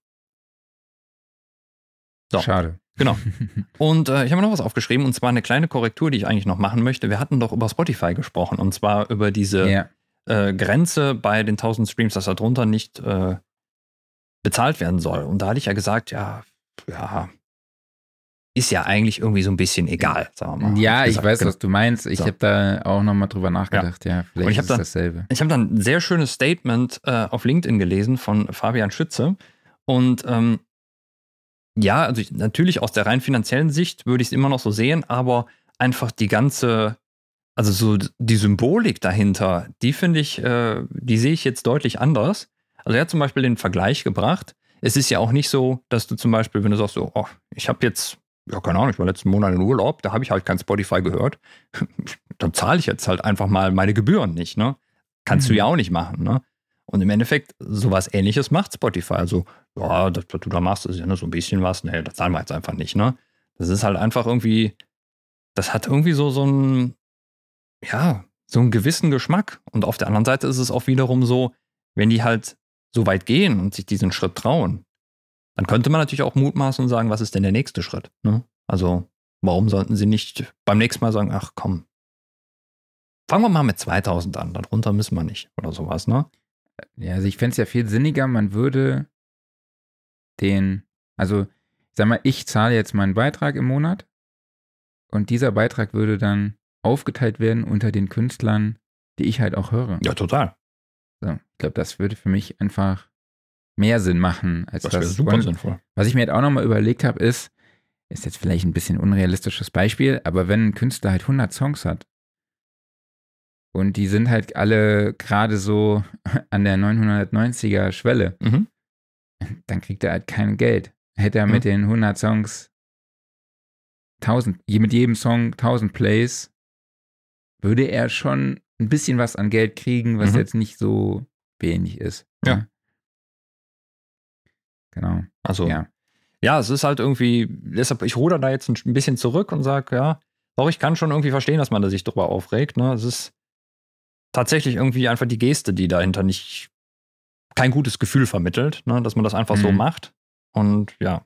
So. Schade. Genau. Und äh, ich habe noch was aufgeschrieben, und zwar eine kleine Korrektur, die ich eigentlich noch machen möchte. Wir hatten doch über Spotify gesprochen, und zwar über diese ja. Äh, Grenze bei den 1000 Streams, dass darunter nicht äh, bezahlt werden soll. Und da hatte ich ja gesagt, ja, ja, ist ja eigentlich irgendwie so ein bisschen egal, sagen wir mal. Ja, ich, gesagt, weiß, genau. was du meinst. Ich so. habe da auch nochmal drüber nachgedacht. Ja, ja vielleicht ich ist dann, dasselbe. Ich habe dann ein sehr schönes Statement äh, auf LinkedIn gelesen von Fabian Schütze. Und ähm, ja, also ich, natürlich aus der rein finanziellen Sicht würde ich es immer noch so sehen, aber einfach die ganze, also so die Symbolik dahinter, die finde ich, äh, die sehe ich jetzt deutlich anders. Also er hat zum Beispiel den Vergleich gebracht. Es ist ja auch nicht so, dass du zum Beispiel, wenn du sagst, so, oh, ich habe jetzt ja, keine Ahnung, ich war letzten Monat in Urlaub, da habe ich halt kein Spotify gehört. Dann zahle ich jetzt halt einfach mal meine Gebühren nicht, ne? Kannst mhm. du ja auch nicht machen, ne? Und im Endeffekt, sowas ähnliches macht Spotify. Also, ja, das, was du da machst, ist ja nur so ein bisschen was. Nee, das zahlen wir jetzt einfach nicht, ne? Das ist halt einfach irgendwie, das hat irgendwie so, so ein, ja, so einen gewissen Geschmack. Und auf der anderen Seite ist es auch wiederum so, wenn die halt so weit gehen und sich diesen Schritt trauen, dann könnte man natürlich auch mutmaßen und sagen, was ist denn der nächste Schritt? Ne? Also, warum sollten sie nicht beim nächsten Mal sagen, ach komm, fangen wir mal mit 2000 an, darunter müssen wir nicht oder sowas, ne? Ja, also ich fände es ja viel sinniger, man würde den, also sag mal, ich zahle jetzt meinen Beitrag im Monat und dieser Beitrag würde dann aufgeteilt werden unter den Künstlern, die ich halt auch höre. Ja, total. So, ich glaube, das würde für mich einfach mehr Sinn machen als das. Das super und sinnvoll. Was ich mir jetzt auch nochmal überlegt habe, ist, ist jetzt vielleicht ein bisschen unrealistisches Beispiel, aber wenn ein Künstler halt 100 Songs hat und die sind halt alle gerade so an der 990er Schwelle, mhm. dann kriegt er halt kein Geld. Hätte er mhm. mit den 100 Songs 1000, mit jedem Song 1000 Plays, würde er schon ein bisschen was an Geld kriegen, was mhm. jetzt nicht so wenig ist. Ja. Ne? Genau. Also, ja. ja, es ist halt irgendwie, deshalb, ich ruder da jetzt ein bisschen zurück und sage, ja, doch, ich kann schon irgendwie verstehen, dass man da sich drüber aufregt. Ne? Es ist tatsächlich irgendwie einfach die Geste, die dahinter nicht kein gutes Gefühl vermittelt, ne? dass man das einfach mhm. so macht. Und ja,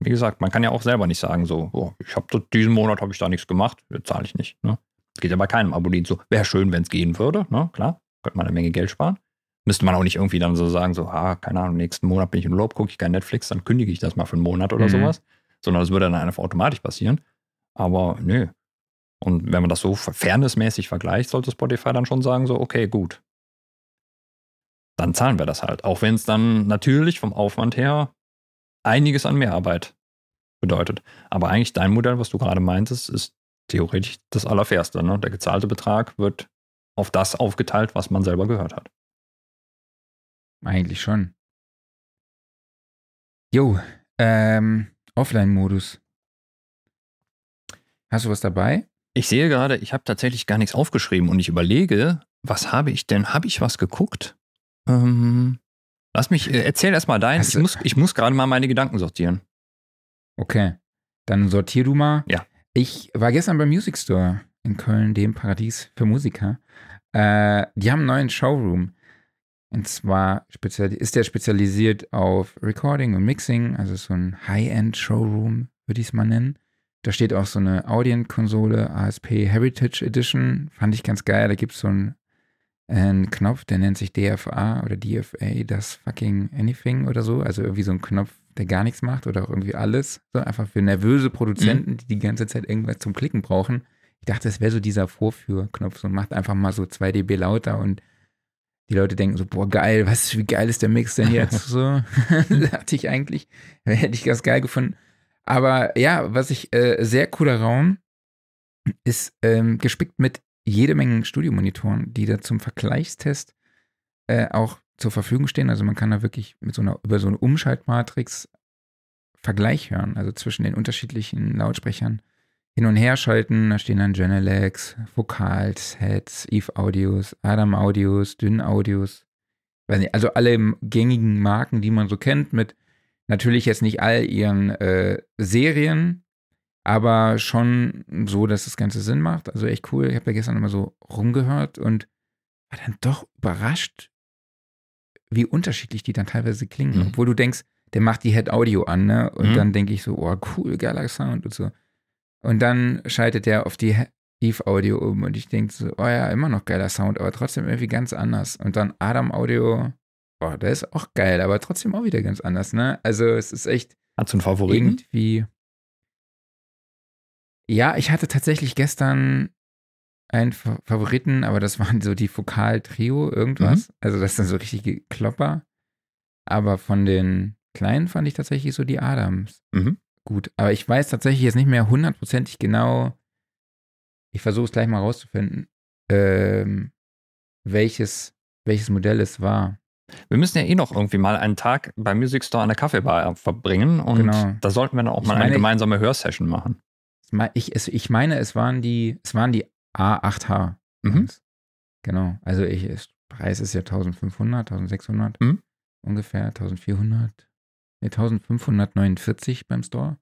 wie gesagt, man kann ja auch selber nicht sagen, so, oh, ich habe diesen Monat habe ich da nichts gemacht, zahle ich nicht. Ne? Das geht ja bei keinem Abonnenten so. Wäre schön, wenn es gehen würde, ne? klar, könnte man eine Menge Geld sparen. Müsste man auch nicht irgendwie dann so sagen, so, ah, keine Ahnung, nächsten Monat bin ich in Urlaub, gucke ich kein Netflix, dann kündige ich das mal für einen Monat oder mhm. sowas. Sondern das würde dann einfach automatisch passieren. Aber nö. Und wenn man das so fairnessmäßig vergleicht, sollte Spotify dann schon sagen, so, okay, gut. Dann zahlen wir das halt. Auch wenn es dann natürlich vom Aufwand her einiges an Mehrarbeit bedeutet. Aber eigentlich dein Modell, was du gerade meintest, ist theoretisch das Allerfairste. Ne? Der gezahlte Betrag wird auf das aufgeteilt, was man selber gehört hat. Eigentlich schon. Jo, ähm, Offline-Modus. Hast du was dabei? Ich sehe gerade, ich habe tatsächlich gar nichts aufgeschrieben und ich überlege, was habe ich denn? Habe ich was geguckt? Ähm, lass mich, äh, erzähl erst mal dein. Ich muss, ich muss gerade mal meine Gedanken sortieren. Okay, dann sortier du mal. Ja. Ich war gestern beim Music Store in Köln, dem Paradies für Musiker. Äh, die haben einen neuen Showroom. Und zwar ist der spezialisiert auf Recording und Mixing, also so ein High-End-Showroom, würde ich es mal nennen. Da steht auch so eine Audient-Konsole, ASP Heritage Edition. Fand ich ganz geil. Da gibt es so einen, einen, Knopf, der nennt sich DFA oder DFA, das fucking anything oder so. Also irgendwie so ein Knopf, der gar nichts macht oder auch irgendwie alles. So einfach für nervöse Produzenten, mhm. die die ganze Zeit irgendwas zum Klicken brauchen. Ich dachte, das wäre so dieser Vorführknopf. So macht einfach mal so 2 dB lauter und die Leute denken so, boah, geil, was, wie geil ist der Mix denn jetzt? so, dachte ich eigentlich, hätte ich ganz geil gefunden. Aber ja, was ich, äh, sehr cooler Raum, ist ähm, gespickt mit jede Menge Studiomonitoren, die da zum Vergleichstest äh, auch zur Verfügung stehen. Also man kann da wirklich mit so einer, über so eine Umschaltmatrix Vergleich hören, also zwischen den unterschiedlichen Lautsprechern hin und her schalten. Da stehen dann Genelex, Vocals, Heads, Eve Audios, Adam Audios, Dünn Audios. Nicht, also alle gängigen Marken, die man so kennt, mit natürlich jetzt nicht all ihren äh, Serien, aber schon so, dass das Ganze Sinn macht. Also echt cool. Ich habe da gestern immer so rumgehört und war dann doch überrascht, wie unterschiedlich die dann teilweise klingen. Mhm. Obwohl du denkst, der macht die Head Audio an, ne? Und mhm. dann denke ich so, oh, cool, geiler Sound und so. Und dann schaltet er auf die Eve Audio um und ich denke so, oh ja, immer noch geiler Sound, aber trotzdem irgendwie ganz anders. Und dann Adam Audio, boah, der ist auch geil, aber trotzdem auch wieder ganz anders, ne? Also es ist echt. Hast du einen Favoriten? Irgendwie. Ja, ich hatte tatsächlich gestern einen Favoriten, aber das waren so die Fokal-Trio, irgendwas. Mhm. Also das sind so richtige Klopper. Aber von den kleinen fand ich tatsächlich so die Adams. Mhm gut. Aber ich weiß tatsächlich jetzt nicht mehr hundertprozentig genau. Ich versuche es gleich mal rauszufinden, ähm, welches, welches Modell es war. Wir müssen ja eh noch irgendwie mal einen Tag beim Music Store an der Kaffeebar verbringen und genau. da sollten wir dann auch ich mal meine, eine gemeinsame Hörsession machen. Ich, ich meine, es waren die, es waren die A8H. Mhm. Genau. Also ich, Preis ist ja 1500, 1600 mhm. ungefähr, 1400. 1549 beim Store.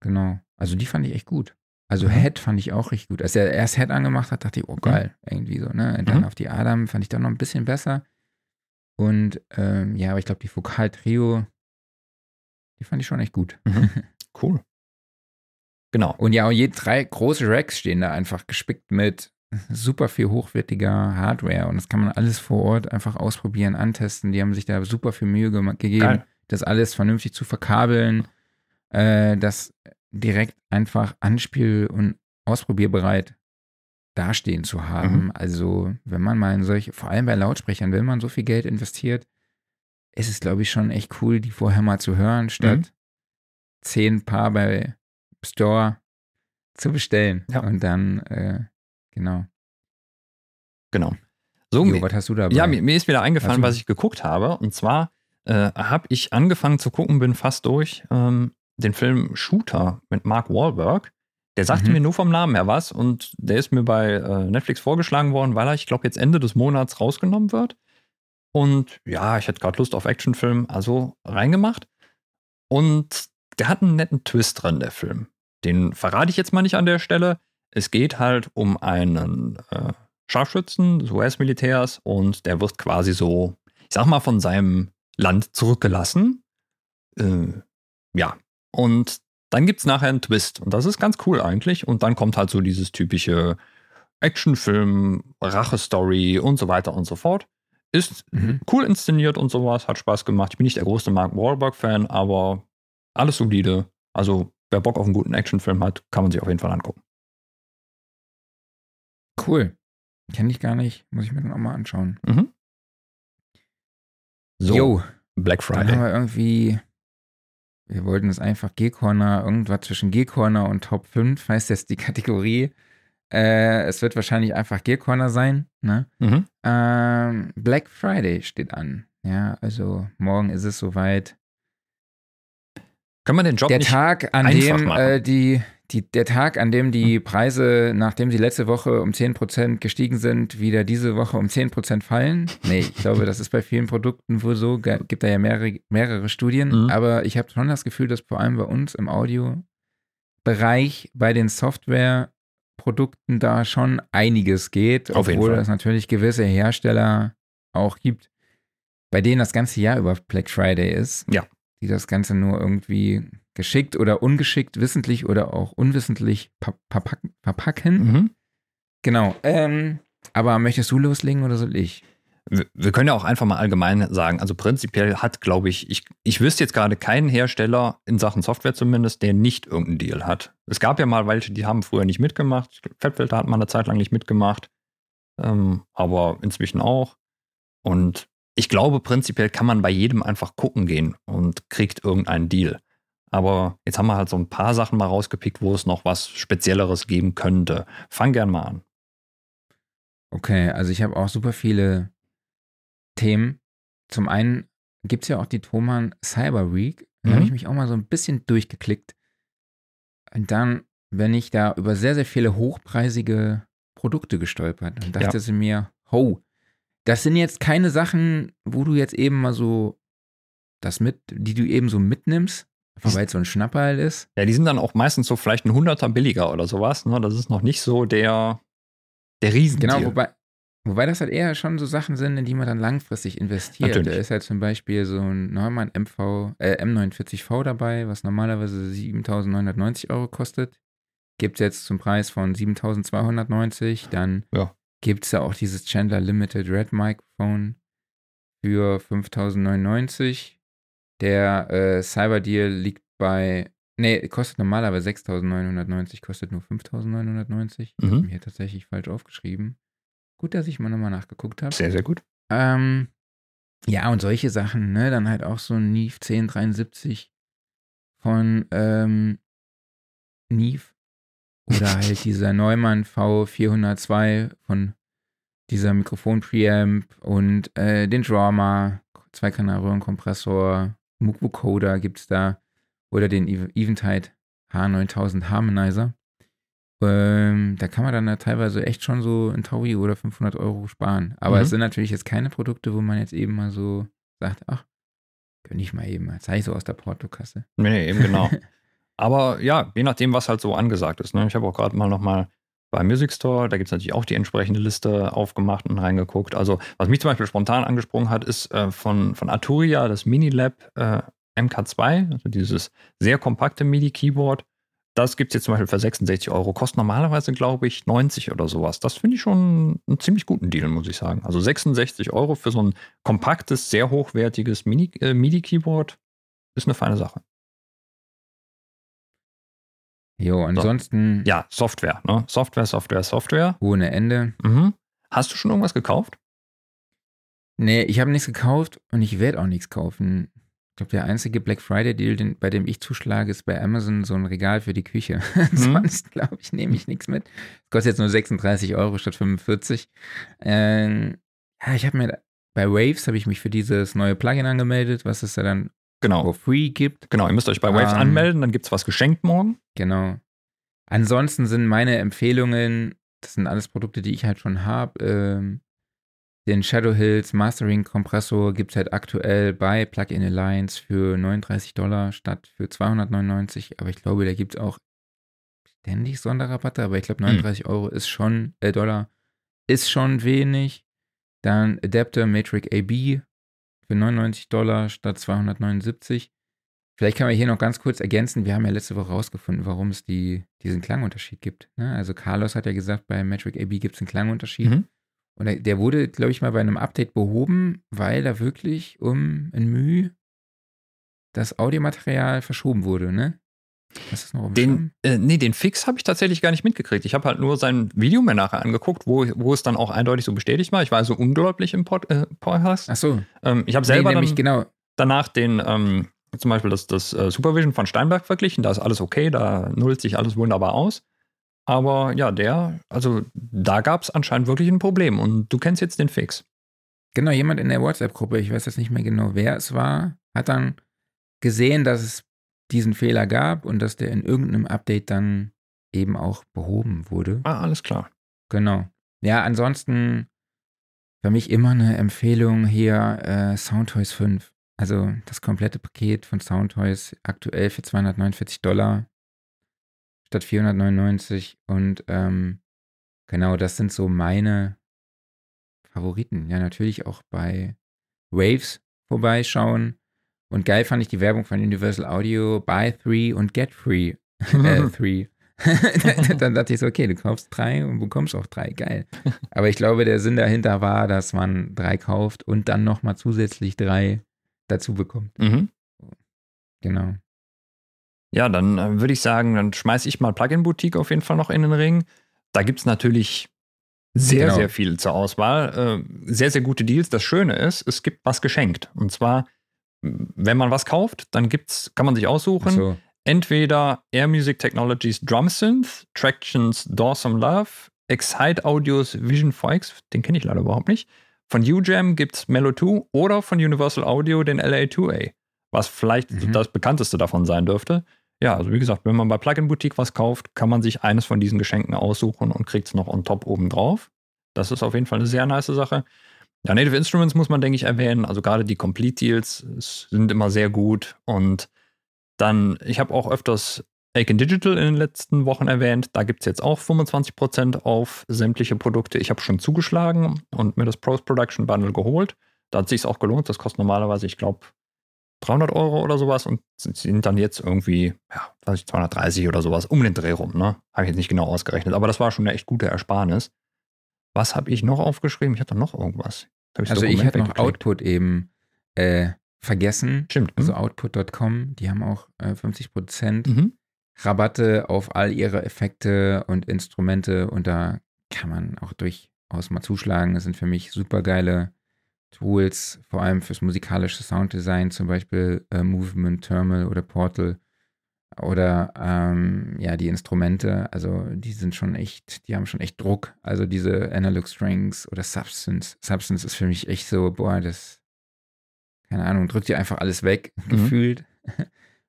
Genau. Also die fand ich echt gut. Also mhm. Head fand ich auch richtig gut. Als er erst Head angemacht hat, dachte ich, oh geil, mhm. irgendwie so, ne? Und dann mhm. auf die Adam fand ich dann noch ein bisschen besser. Und ähm, ja, aber ich glaube, die Fokal Trio, die fand ich schon echt gut. Mhm. Cool. Genau. Und ja, und je drei große Racks stehen da einfach gespickt mit super viel hochwertiger Hardware. Und das kann man alles vor Ort einfach ausprobieren, antesten. Die haben sich da super viel Mühe gegeben. Geil das alles vernünftig zu verkabeln, äh, das direkt einfach anspiel- und ausprobierbereit dastehen zu haben. Mhm. Also, wenn man mal in solche, vor allem bei Lautsprechern, wenn man so viel Geld investiert, ist es, glaube ich, schon echt cool, die vorher mal zu hören, statt mhm. zehn Paar bei Store zu bestellen. Ja. Und dann, äh, genau. Genau. So, jo, was hast du da? Ja, mir, mir, ist wieder eingefallen, was ich geguckt habe. Und zwar äh, habe ich angefangen zu gucken, bin fast durch, ähm, den Film Shooter mit Mark Wahlberg. Der sagte mhm. mir nur vom Namen her was und der ist mir bei äh, Netflix vorgeschlagen worden, weil er, ich glaube, jetzt Ende des Monats rausgenommen wird. Und ja, ich hätte gerade Lust auf Actionfilm, also reingemacht. Und der hat einen netten Twist drin, der Film. Den verrate ich jetzt mal nicht an der Stelle. Es geht halt um einen äh, Scharfschützen des US-Militärs und der wird quasi so, ich sag mal, von seinem Land zurückgelassen. Äh, ja, und dann gibt es nachher einen Twist. Und das ist ganz cool eigentlich. Und dann kommt halt so dieses typische Actionfilm, Rache-Story und so weiter und so fort. Ist mhm. cool inszeniert und sowas, hat Spaß gemacht. Ich bin nicht der größte Mark Wahlberg-Fan, aber alles solide. Also, wer Bock auf einen guten Actionfilm hat, kann man sich auf jeden Fall angucken. Cool. Kenne ich gar nicht. Muss ich mir dann auch mal anschauen. Mhm. So, Yo, Black Friday. Dann haben wir irgendwie, wir wollten es einfach G-Corner, irgendwas zwischen G-Corner und Top 5, heißt jetzt die Kategorie. Äh, es wird wahrscheinlich einfach Gear Corner sein. Ne? Mhm. Ähm, Black Friday steht an. Ja, also morgen ist es soweit. Können wir den Job Der nicht Tag, an dem machen. äh, die, die, der Tag, an dem die Preise, nachdem sie letzte Woche um 10% gestiegen sind, wieder diese Woche um 10% fallen. Nee, ich glaube, das ist bei vielen Produkten wohl so. Gibt da ja mehrere, mehrere Studien. Mhm. Aber ich habe schon das Gefühl, dass vor allem bei uns im Audiobereich bei den Softwareprodukten da schon einiges geht. Auf obwohl es natürlich gewisse Hersteller auch gibt, bei denen das ganze Jahr über Black Friday ist. Ja. Die das Ganze nur irgendwie geschickt oder ungeschickt, wissentlich oder auch unwissentlich pa- verpacken. verpacken. Mhm. Genau. Ähm, aber möchtest du loslegen oder soll ich? Wir wir können ja auch einfach mal allgemein sagen, also prinzipiell hat, glaube ich, ich, ich wüsste jetzt gerade keinen Hersteller in Sachen Software zumindest, der nicht irgendeinen Deal hat. Es gab ja mal welche, die haben früher nicht mitgemacht. Fettfilter hat man eine Zeit lang nicht mitgemacht, ähm, aber inzwischen auch. Und ich glaube, prinzipiell kann man bei jedem einfach gucken gehen und kriegt irgendeinen Deal. Aber jetzt haben wir halt so ein paar Sachen mal rausgepickt, wo es noch was Spezielleres geben könnte. Fang gern mal an. Okay, also ich habe auch super viele Themen. Zum einen gibt es ja auch die Thomann Cyber Week. Da Mhm. habe ich mich auch mal so ein bisschen durchgeklickt. Und dann bin ich da über sehr, sehr viele hochpreisige Produkte gestolpert und dachte Ja. sie mir, ho, das sind jetzt keine Sachen, wo du jetzt eben mal so das mit, die du eben so mitnimmst, weil es so ein Schnapperl ist. Ja, die sind dann auch meistens so vielleicht ein Hunderter billiger oder sowas. Ne? Das ist noch nicht so der, der Riesendeal. Genau, wobei, wobei das halt eher schon so Sachen sind, in die man dann langfristig investiert. Natürlich. Da ist halt zum Beispiel so ein Neumann MV, äh, M49V dabei, was normalerweise 7.990 Euro kostet. Gibt es jetzt zum Preis von 7.290. Dann Ja. Gibt es da auch dieses Chandler Limited Red Microphone für 5.099. Der äh, Cyber Deal liegt bei, nee, kostet normalerweise 6.990, kostet nur 5.990. Ich habe Mhm. mir hier tatsächlich falsch aufgeschrieben. Gut, dass ich mal nochmal nachgeguckt habe. Sehr, sehr gut. Ähm, ja, und solche Sachen, ne? Dann halt auch so ein Neve 1073 von ähm, Neve. Oder halt dieser Neumann V402 von dieser Mikrofon-Preamp und äh, den Drama, Zweikanalröhrenkompressor, Moog-Vocoder gibt's da. Oder den Ev- Eventide H9000 Harmonizer. Ähm, da kann man dann ja teilweise echt schon so ein Taui oder 500 Euro sparen. Aber Mhm. es sind natürlich jetzt keine Produkte, wo man jetzt eben mal so sagt, ach, könnte ich mal eben mal, zeige ich so aus der Portokasse. Nee, eben genau. Aber ja, je nachdem, was halt so angesagt ist. Ne? Ich habe auch gerade mal nochmal bei Music Store, da gibt es natürlich auch die entsprechende Liste aufgemacht und reingeguckt. Also, was mich zum Beispiel spontan angesprungen hat, ist äh, von, von Arturia das Minilab äh, MK2, also dieses sehr kompakte MIDI-Keyboard. Das gibt es jetzt zum Beispiel für 66 Euro. Kostet normalerweise, glaube ich, 90 oder sowas. Das finde ich schon einen ziemlich guten Deal, muss ich sagen. Also 66 Euro für so ein kompaktes, sehr hochwertiges äh, MIDI-Keyboard ist eine feine Sache. Jo, ansonsten Ja, Software, ne? Software, Software, Software. ohne Ende. Mhm. Hast du schon irgendwas gekauft? Nee, ich habe nichts gekauft und ich werde auch nichts kaufen. Ich glaube, der einzige Black Friday Deal, den, bei dem ich zuschlage, ist bei Amazon so ein Regal für die Küche. Sonst, glaube ich, nehme ich nichts mit. Kostet jetzt nur 36 Euro statt 45. Ähm, ja, ich habe mir bei Waves habe ich mich für dieses neue Plugin angemeldet, was es da dann Genau. for free gibt. Genau, ihr müsst euch bei Waves Ähm. anmelden, dann gibt es was geschenkt morgen. Genau. Ansonsten sind meine Empfehlungen, das sind alles Produkte, die ich halt schon habe. Ähm, den Shadow Hills Mastering Kompressor gibt es halt aktuell bei Plugin Alliance für 39 Dollar statt für 299. Aber ich glaube, da gibt es auch ständig Sonderrabatte. Aber ich glaube, 39 Euro ist schon, äh, Dollar ist schon wenig. Dann Adapter Matrix AB für 99 Dollar statt 279. Vielleicht kann man hier noch ganz kurz ergänzen, wir haben ja letzte Woche rausgefunden, warum es die, diesen Klangunterschied gibt. Ne? Also Carlos hat ja gesagt, bei Metric AB gibt es einen Klangunterschied. Mhm. Und der, der wurde, glaube ich, mal bei einem Update behoben, weil da wirklich um ein Mühe das Audiomaterial verschoben wurde, ne? Den, äh, nee, den Fix habe ich tatsächlich gar nicht mitgekriegt. Ich habe halt nur sein Video mir nachher angeguckt, wo, wo es dann auch eindeutig so bestätigt war. Ich war also unglaublich im Pod, äh, Podcast. Ach so. Ähm, ich habe selber nee, dann genau. danach den, ähm, zum Beispiel das, das äh, Supervision von Steinberg verglichen. Da ist alles okay, da nullt sich alles wunderbar aus. Aber ja, der, also da gab es anscheinend wirklich ein Problem und du kennst jetzt den Fix. Genau, jemand in der WhatsApp-Gruppe, ich weiß jetzt nicht mehr genau, wer es war, hat dann gesehen, dass es diesen Fehler gab und dass der in irgendeinem Update dann eben auch behoben wurde. Ah, alles klar. Genau. Ja, ansonsten für mich immer eine Empfehlung hier äh, Soundtoys 5. Also das komplette Paket von Soundtoys aktuell für 249 Dollar statt 499 und ähm, genau, das sind so meine Favoriten. Ja, natürlich auch bei Waves vorbeischauen. Und geil fand ich die Werbung von Universal Audio, Buy Three und Get Free. äh, three. dann dachte ich so, okay, du kaufst drei und bekommst auch drei, geil. Aber ich glaube, der Sinn dahinter war, dass man drei kauft und dann nochmal zusätzlich drei dazu bekommt. Mhm. Genau. Ja, dann äh, würde ich sagen, dann schmeiße ich mal Plugin Boutique auf jeden Fall noch in den Ring. Da gibt es natürlich sehr, Genau. sehr viel zur Auswahl. Äh, sehr, sehr gute Deals. Das Schöne ist, es gibt was geschenkt. Und zwar, wenn man was kauft, dann gibt's, kann man sich aussuchen, So, entweder Air Music Technologies Drum Synth, Tractions Dawson Love, Excite Audios Vision 4X, den kenne ich leider überhaupt nicht. Von UJam gibt's Mellow 2 oder von Universal Audio den LA2A, was vielleicht Mhm. das bekannteste davon sein dürfte. Ja, also wie gesagt, wenn man bei Plugin Boutique was kauft, kann man sich eines von diesen Geschenken aussuchen und kriegt es noch on top oben drauf. Das ist auf jeden Fall eine sehr nice Sache. Ja, Native Instruments muss man, denke ich, erwähnen. Also gerade die Complete Deals sind immer sehr gut. Und dann, ich habe auch öfters Aiken Digital in den letzten Wochen erwähnt. Da gibt es jetzt auch 25% auf sämtliche Produkte. Ich habe schon zugeschlagen und mir das Post-Production Bundle geholt. Da hat sich auch gelohnt. Das kostet normalerweise, ich glaube, 300 Euro oder sowas und sind dann jetzt irgendwie, ja, weiß ich, 230 oder sowas um den Dreh rum, ne? Habe ich jetzt nicht genau ausgerechnet, aber das war schon eine echt gute Ersparnis. Was habe ich noch aufgeschrieben? Ich hatte noch irgendwas. Das also ich hatte noch. Output eben äh, vergessen. Stimmt. Also hm? output.com, die haben auch äh, 50% Mhm. Rabatte auf all ihre Effekte und Instrumente und da kann man auch durchaus mal zuschlagen. Das sind für mich super geile Tools, vor allem fürs musikalische Sounddesign, zum Beispiel äh, Movement, Thermal oder Portal oder ähm, ja, die Instrumente, also die sind schon echt, die haben schon echt Druck. Also diese Analog Strings oder Substance. Substance ist für mich echt so, boah, das, keine Ahnung, drückt dir einfach alles weg, Mhm. gefühlt.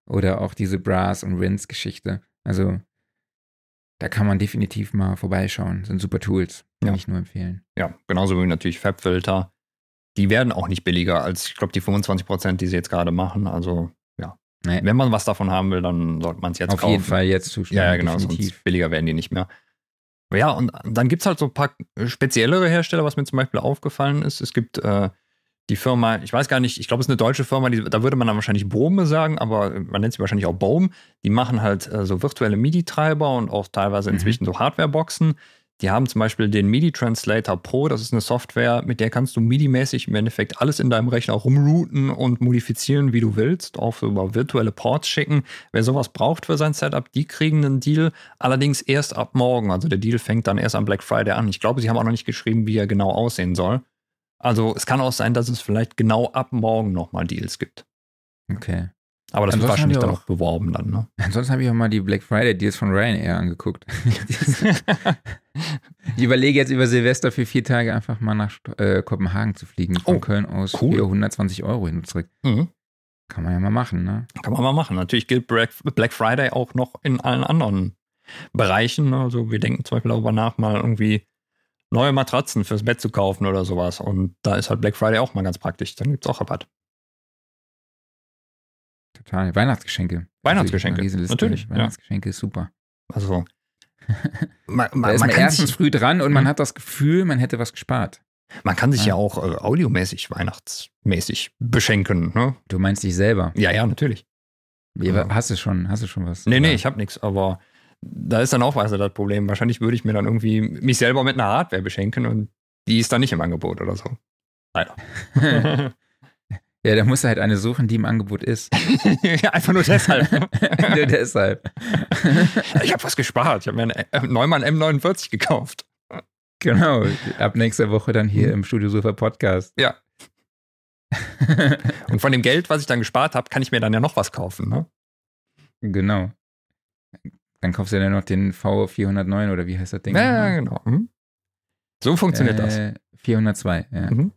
Oder auch diese Brass- und Rinse-Geschichte. Also, da kann man definitiv mal vorbeischauen. Sind super Tools. Kann Ja. ich nur empfehlen. Ja, genauso wie natürlich Fabfilter. Die werden auch nicht billiger als, ich glaube, die 25%, die sie jetzt gerade machen. Also. Nee. Wenn man was davon haben will, dann sollte man es jetzt Auf kaufen. jeden Fall jetzt zuschlagen. Ja, ja, genau, definitiv. sonst billiger werden die nicht mehr. Ja, und dann gibt es halt so ein paar speziellere Hersteller, was mir zum Beispiel aufgefallen ist. Es gibt äh, die Firma, ich weiß gar nicht, ich glaube, es ist eine deutsche Firma, die, da würde man dann wahrscheinlich Bome sagen, aber man nennt sie wahrscheinlich auch Bohm. Die machen halt äh, so virtuelle MIDI-Treiber und auch teilweise Mhm. inzwischen so Hardware-Boxen. Die haben zum Beispiel den MIDI Translator Pro, das ist eine Software, mit der kannst du MIDI-mäßig im Endeffekt alles in deinem Rechner rumrouten und modifizieren, wie du willst, auch über virtuelle Ports schicken. Wer sowas braucht für sein Setup, die kriegen einen Deal, allerdings erst ab morgen. Also der Deal fängt dann erst am Black Friday an. Ich glaube, sie haben auch noch nicht geschrieben, wie er genau aussehen soll. Also es kann auch sein, dass es vielleicht genau ab morgen nochmal Deals gibt. Okay. Aber das wird Ansonsten wahrscheinlich haben dann auch beworben dann, ne? Ansonsten habe ich auch mal die Black Friday Deals von Ryanair angeguckt. ich überlege jetzt über Silvester für vier Tage einfach mal nach äh, Kopenhagen zu fliegen. Von Oh, Köln aus cool. für 120 Euro hin und zurück. mhm. Kann man ja mal machen, ne? Kann man mal machen. Natürlich gilt Black Friday auch noch in allen anderen Bereichen. ne? Also wir denken zum Beispiel darüber nach, mal irgendwie neue Matratzen fürs Bett zu kaufen oder sowas. Und da ist halt Black Friday auch mal ganz praktisch. Dann gibt es auch Rabatt. Total. Weihnachtsgeschenke. Weihnachtsgeschenke, Natürlich, eine Riesenliste. natürlich, ja. Weihnachtsgeschenke ist super. Also man, Da man, ist man, man kann erstens sich, früh dran und man Mhm. hat das Gefühl, man hätte was gespart. man kann sich ja Ja. auch äh, audiomäßig, weihnachtsmäßig beschenken. Ne? Du meinst dich selber. Ja, ja, natürlich. Ja. Hast du schon, hast du schon was? Nee, nee, ich habe nichts, aber da ist dann auch weiter das Problem. Wahrscheinlich würde ich mir dann irgendwie mich selber mit einer Hardware beschenken und die ist dann nicht im Angebot oder so. Leider. ja, da musst du halt eine suchen, die im Angebot ist. ja, einfach nur deshalb. Nur deshalb. ich habe was gespart. Ich habe mir einen Neumann M49 gekauft. Genau. Ab nächster Woche dann hier im Studio Sofa Podcast. Ja. Und von dem Geld, was ich dann gespart habe, kann ich mir dann ja noch was kaufen. Ne? genau. Dann kaufst du ja noch den V409 oder wie heißt das Ding? Ja, ja genau. Mhm. So funktioniert das. äh, 402, ja. Mhm.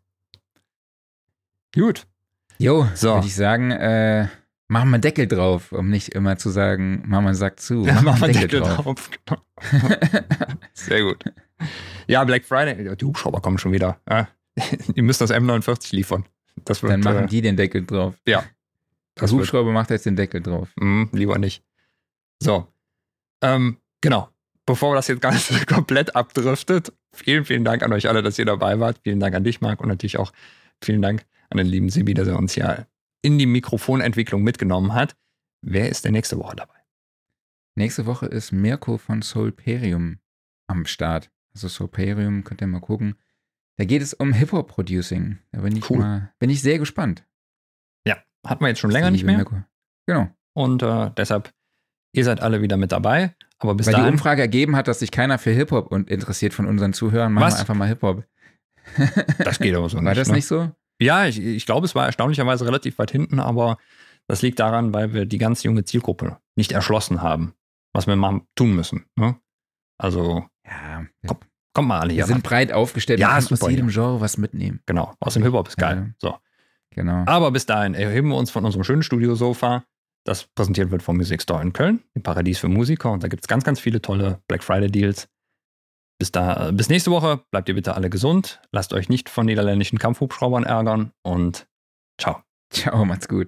Gut. Jo, So. würde ich sagen, äh, machen wir einen Deckel drauf, um nicht immer zu sagen, Mama sagt zu. Ja, Machen wir einen Deckel drauf. Genau. Sehr gut. Ja, Black Friday. Die Hubschrauber kommen schon wieder. Ja. Ihr müsst das M49 liefern. Das wird, Dann machen äh, die den Deckel drauf. das Der wird Hubschrauber macht jetzt den Deckel drauf. Mm, lieber nicht. So. Ähm, genau. Bevor das jetzt ganz komplett abdriftet, vielen, vielen Dank an euch alle, dass ihr dabei wart. Vielen Dank an dich, Marc, und natürlich auch vielen Dank an den lieben Sibi, dass er uns ja in die Mikrofonentwicklung mitgenommen hat. Wer ist der nächste Woche dabei? Nächste Woche ist Mirko von Soulperium am Start. Also Soulperium, könnt ihr mal gucken. Da geht es um Hip-Hop-Producing. Da bin ich Cool. mal, bin ich sehr gespannt. Hatten wir jetzt schon länger nicht mehr. Mirko. Genau. Und äh, deshalb, ihr seid alle wieder mit dabei. Aber bis Weil die dahin, Umfrage ergeben hat, dass sich keiner für Hip-Hop interessiert von unseren Zuhörern, machen Was? wir einfach mal Hip-Hop. das geht aber so War nicht. das ne? nicht so? Ja, ich, ich glaube, es war erstaunlicherweise relativ weit hinten, aber das liegt daran, weil wir die ganz junge Zielgruppe nicht erschlossen haben, was wir mal tun müssen. Ne? Also Ja, Komm, kommt mal alle wir hier sind ran. breit aufgestellt. Ja, kann aus super, jedem Genre was mitnehmen. Genau, aus dem Hip-Hop ist geil. So. Genau. Aber bis dahin erheben wir uns von unserem schönen Studiosofa, das präsentiert wird vom Music Store in Köln, dem Paradies für Musiker. Und da gibt es ganz, ganz viele tolle Black Friday Deals. Bis, da, bis nächste Woche bleibt ihr bitte alle gesund. Lasst euch nicht von niederländischen Kampfhubschraubern ärgern und ciao. Ciao, macht's gut.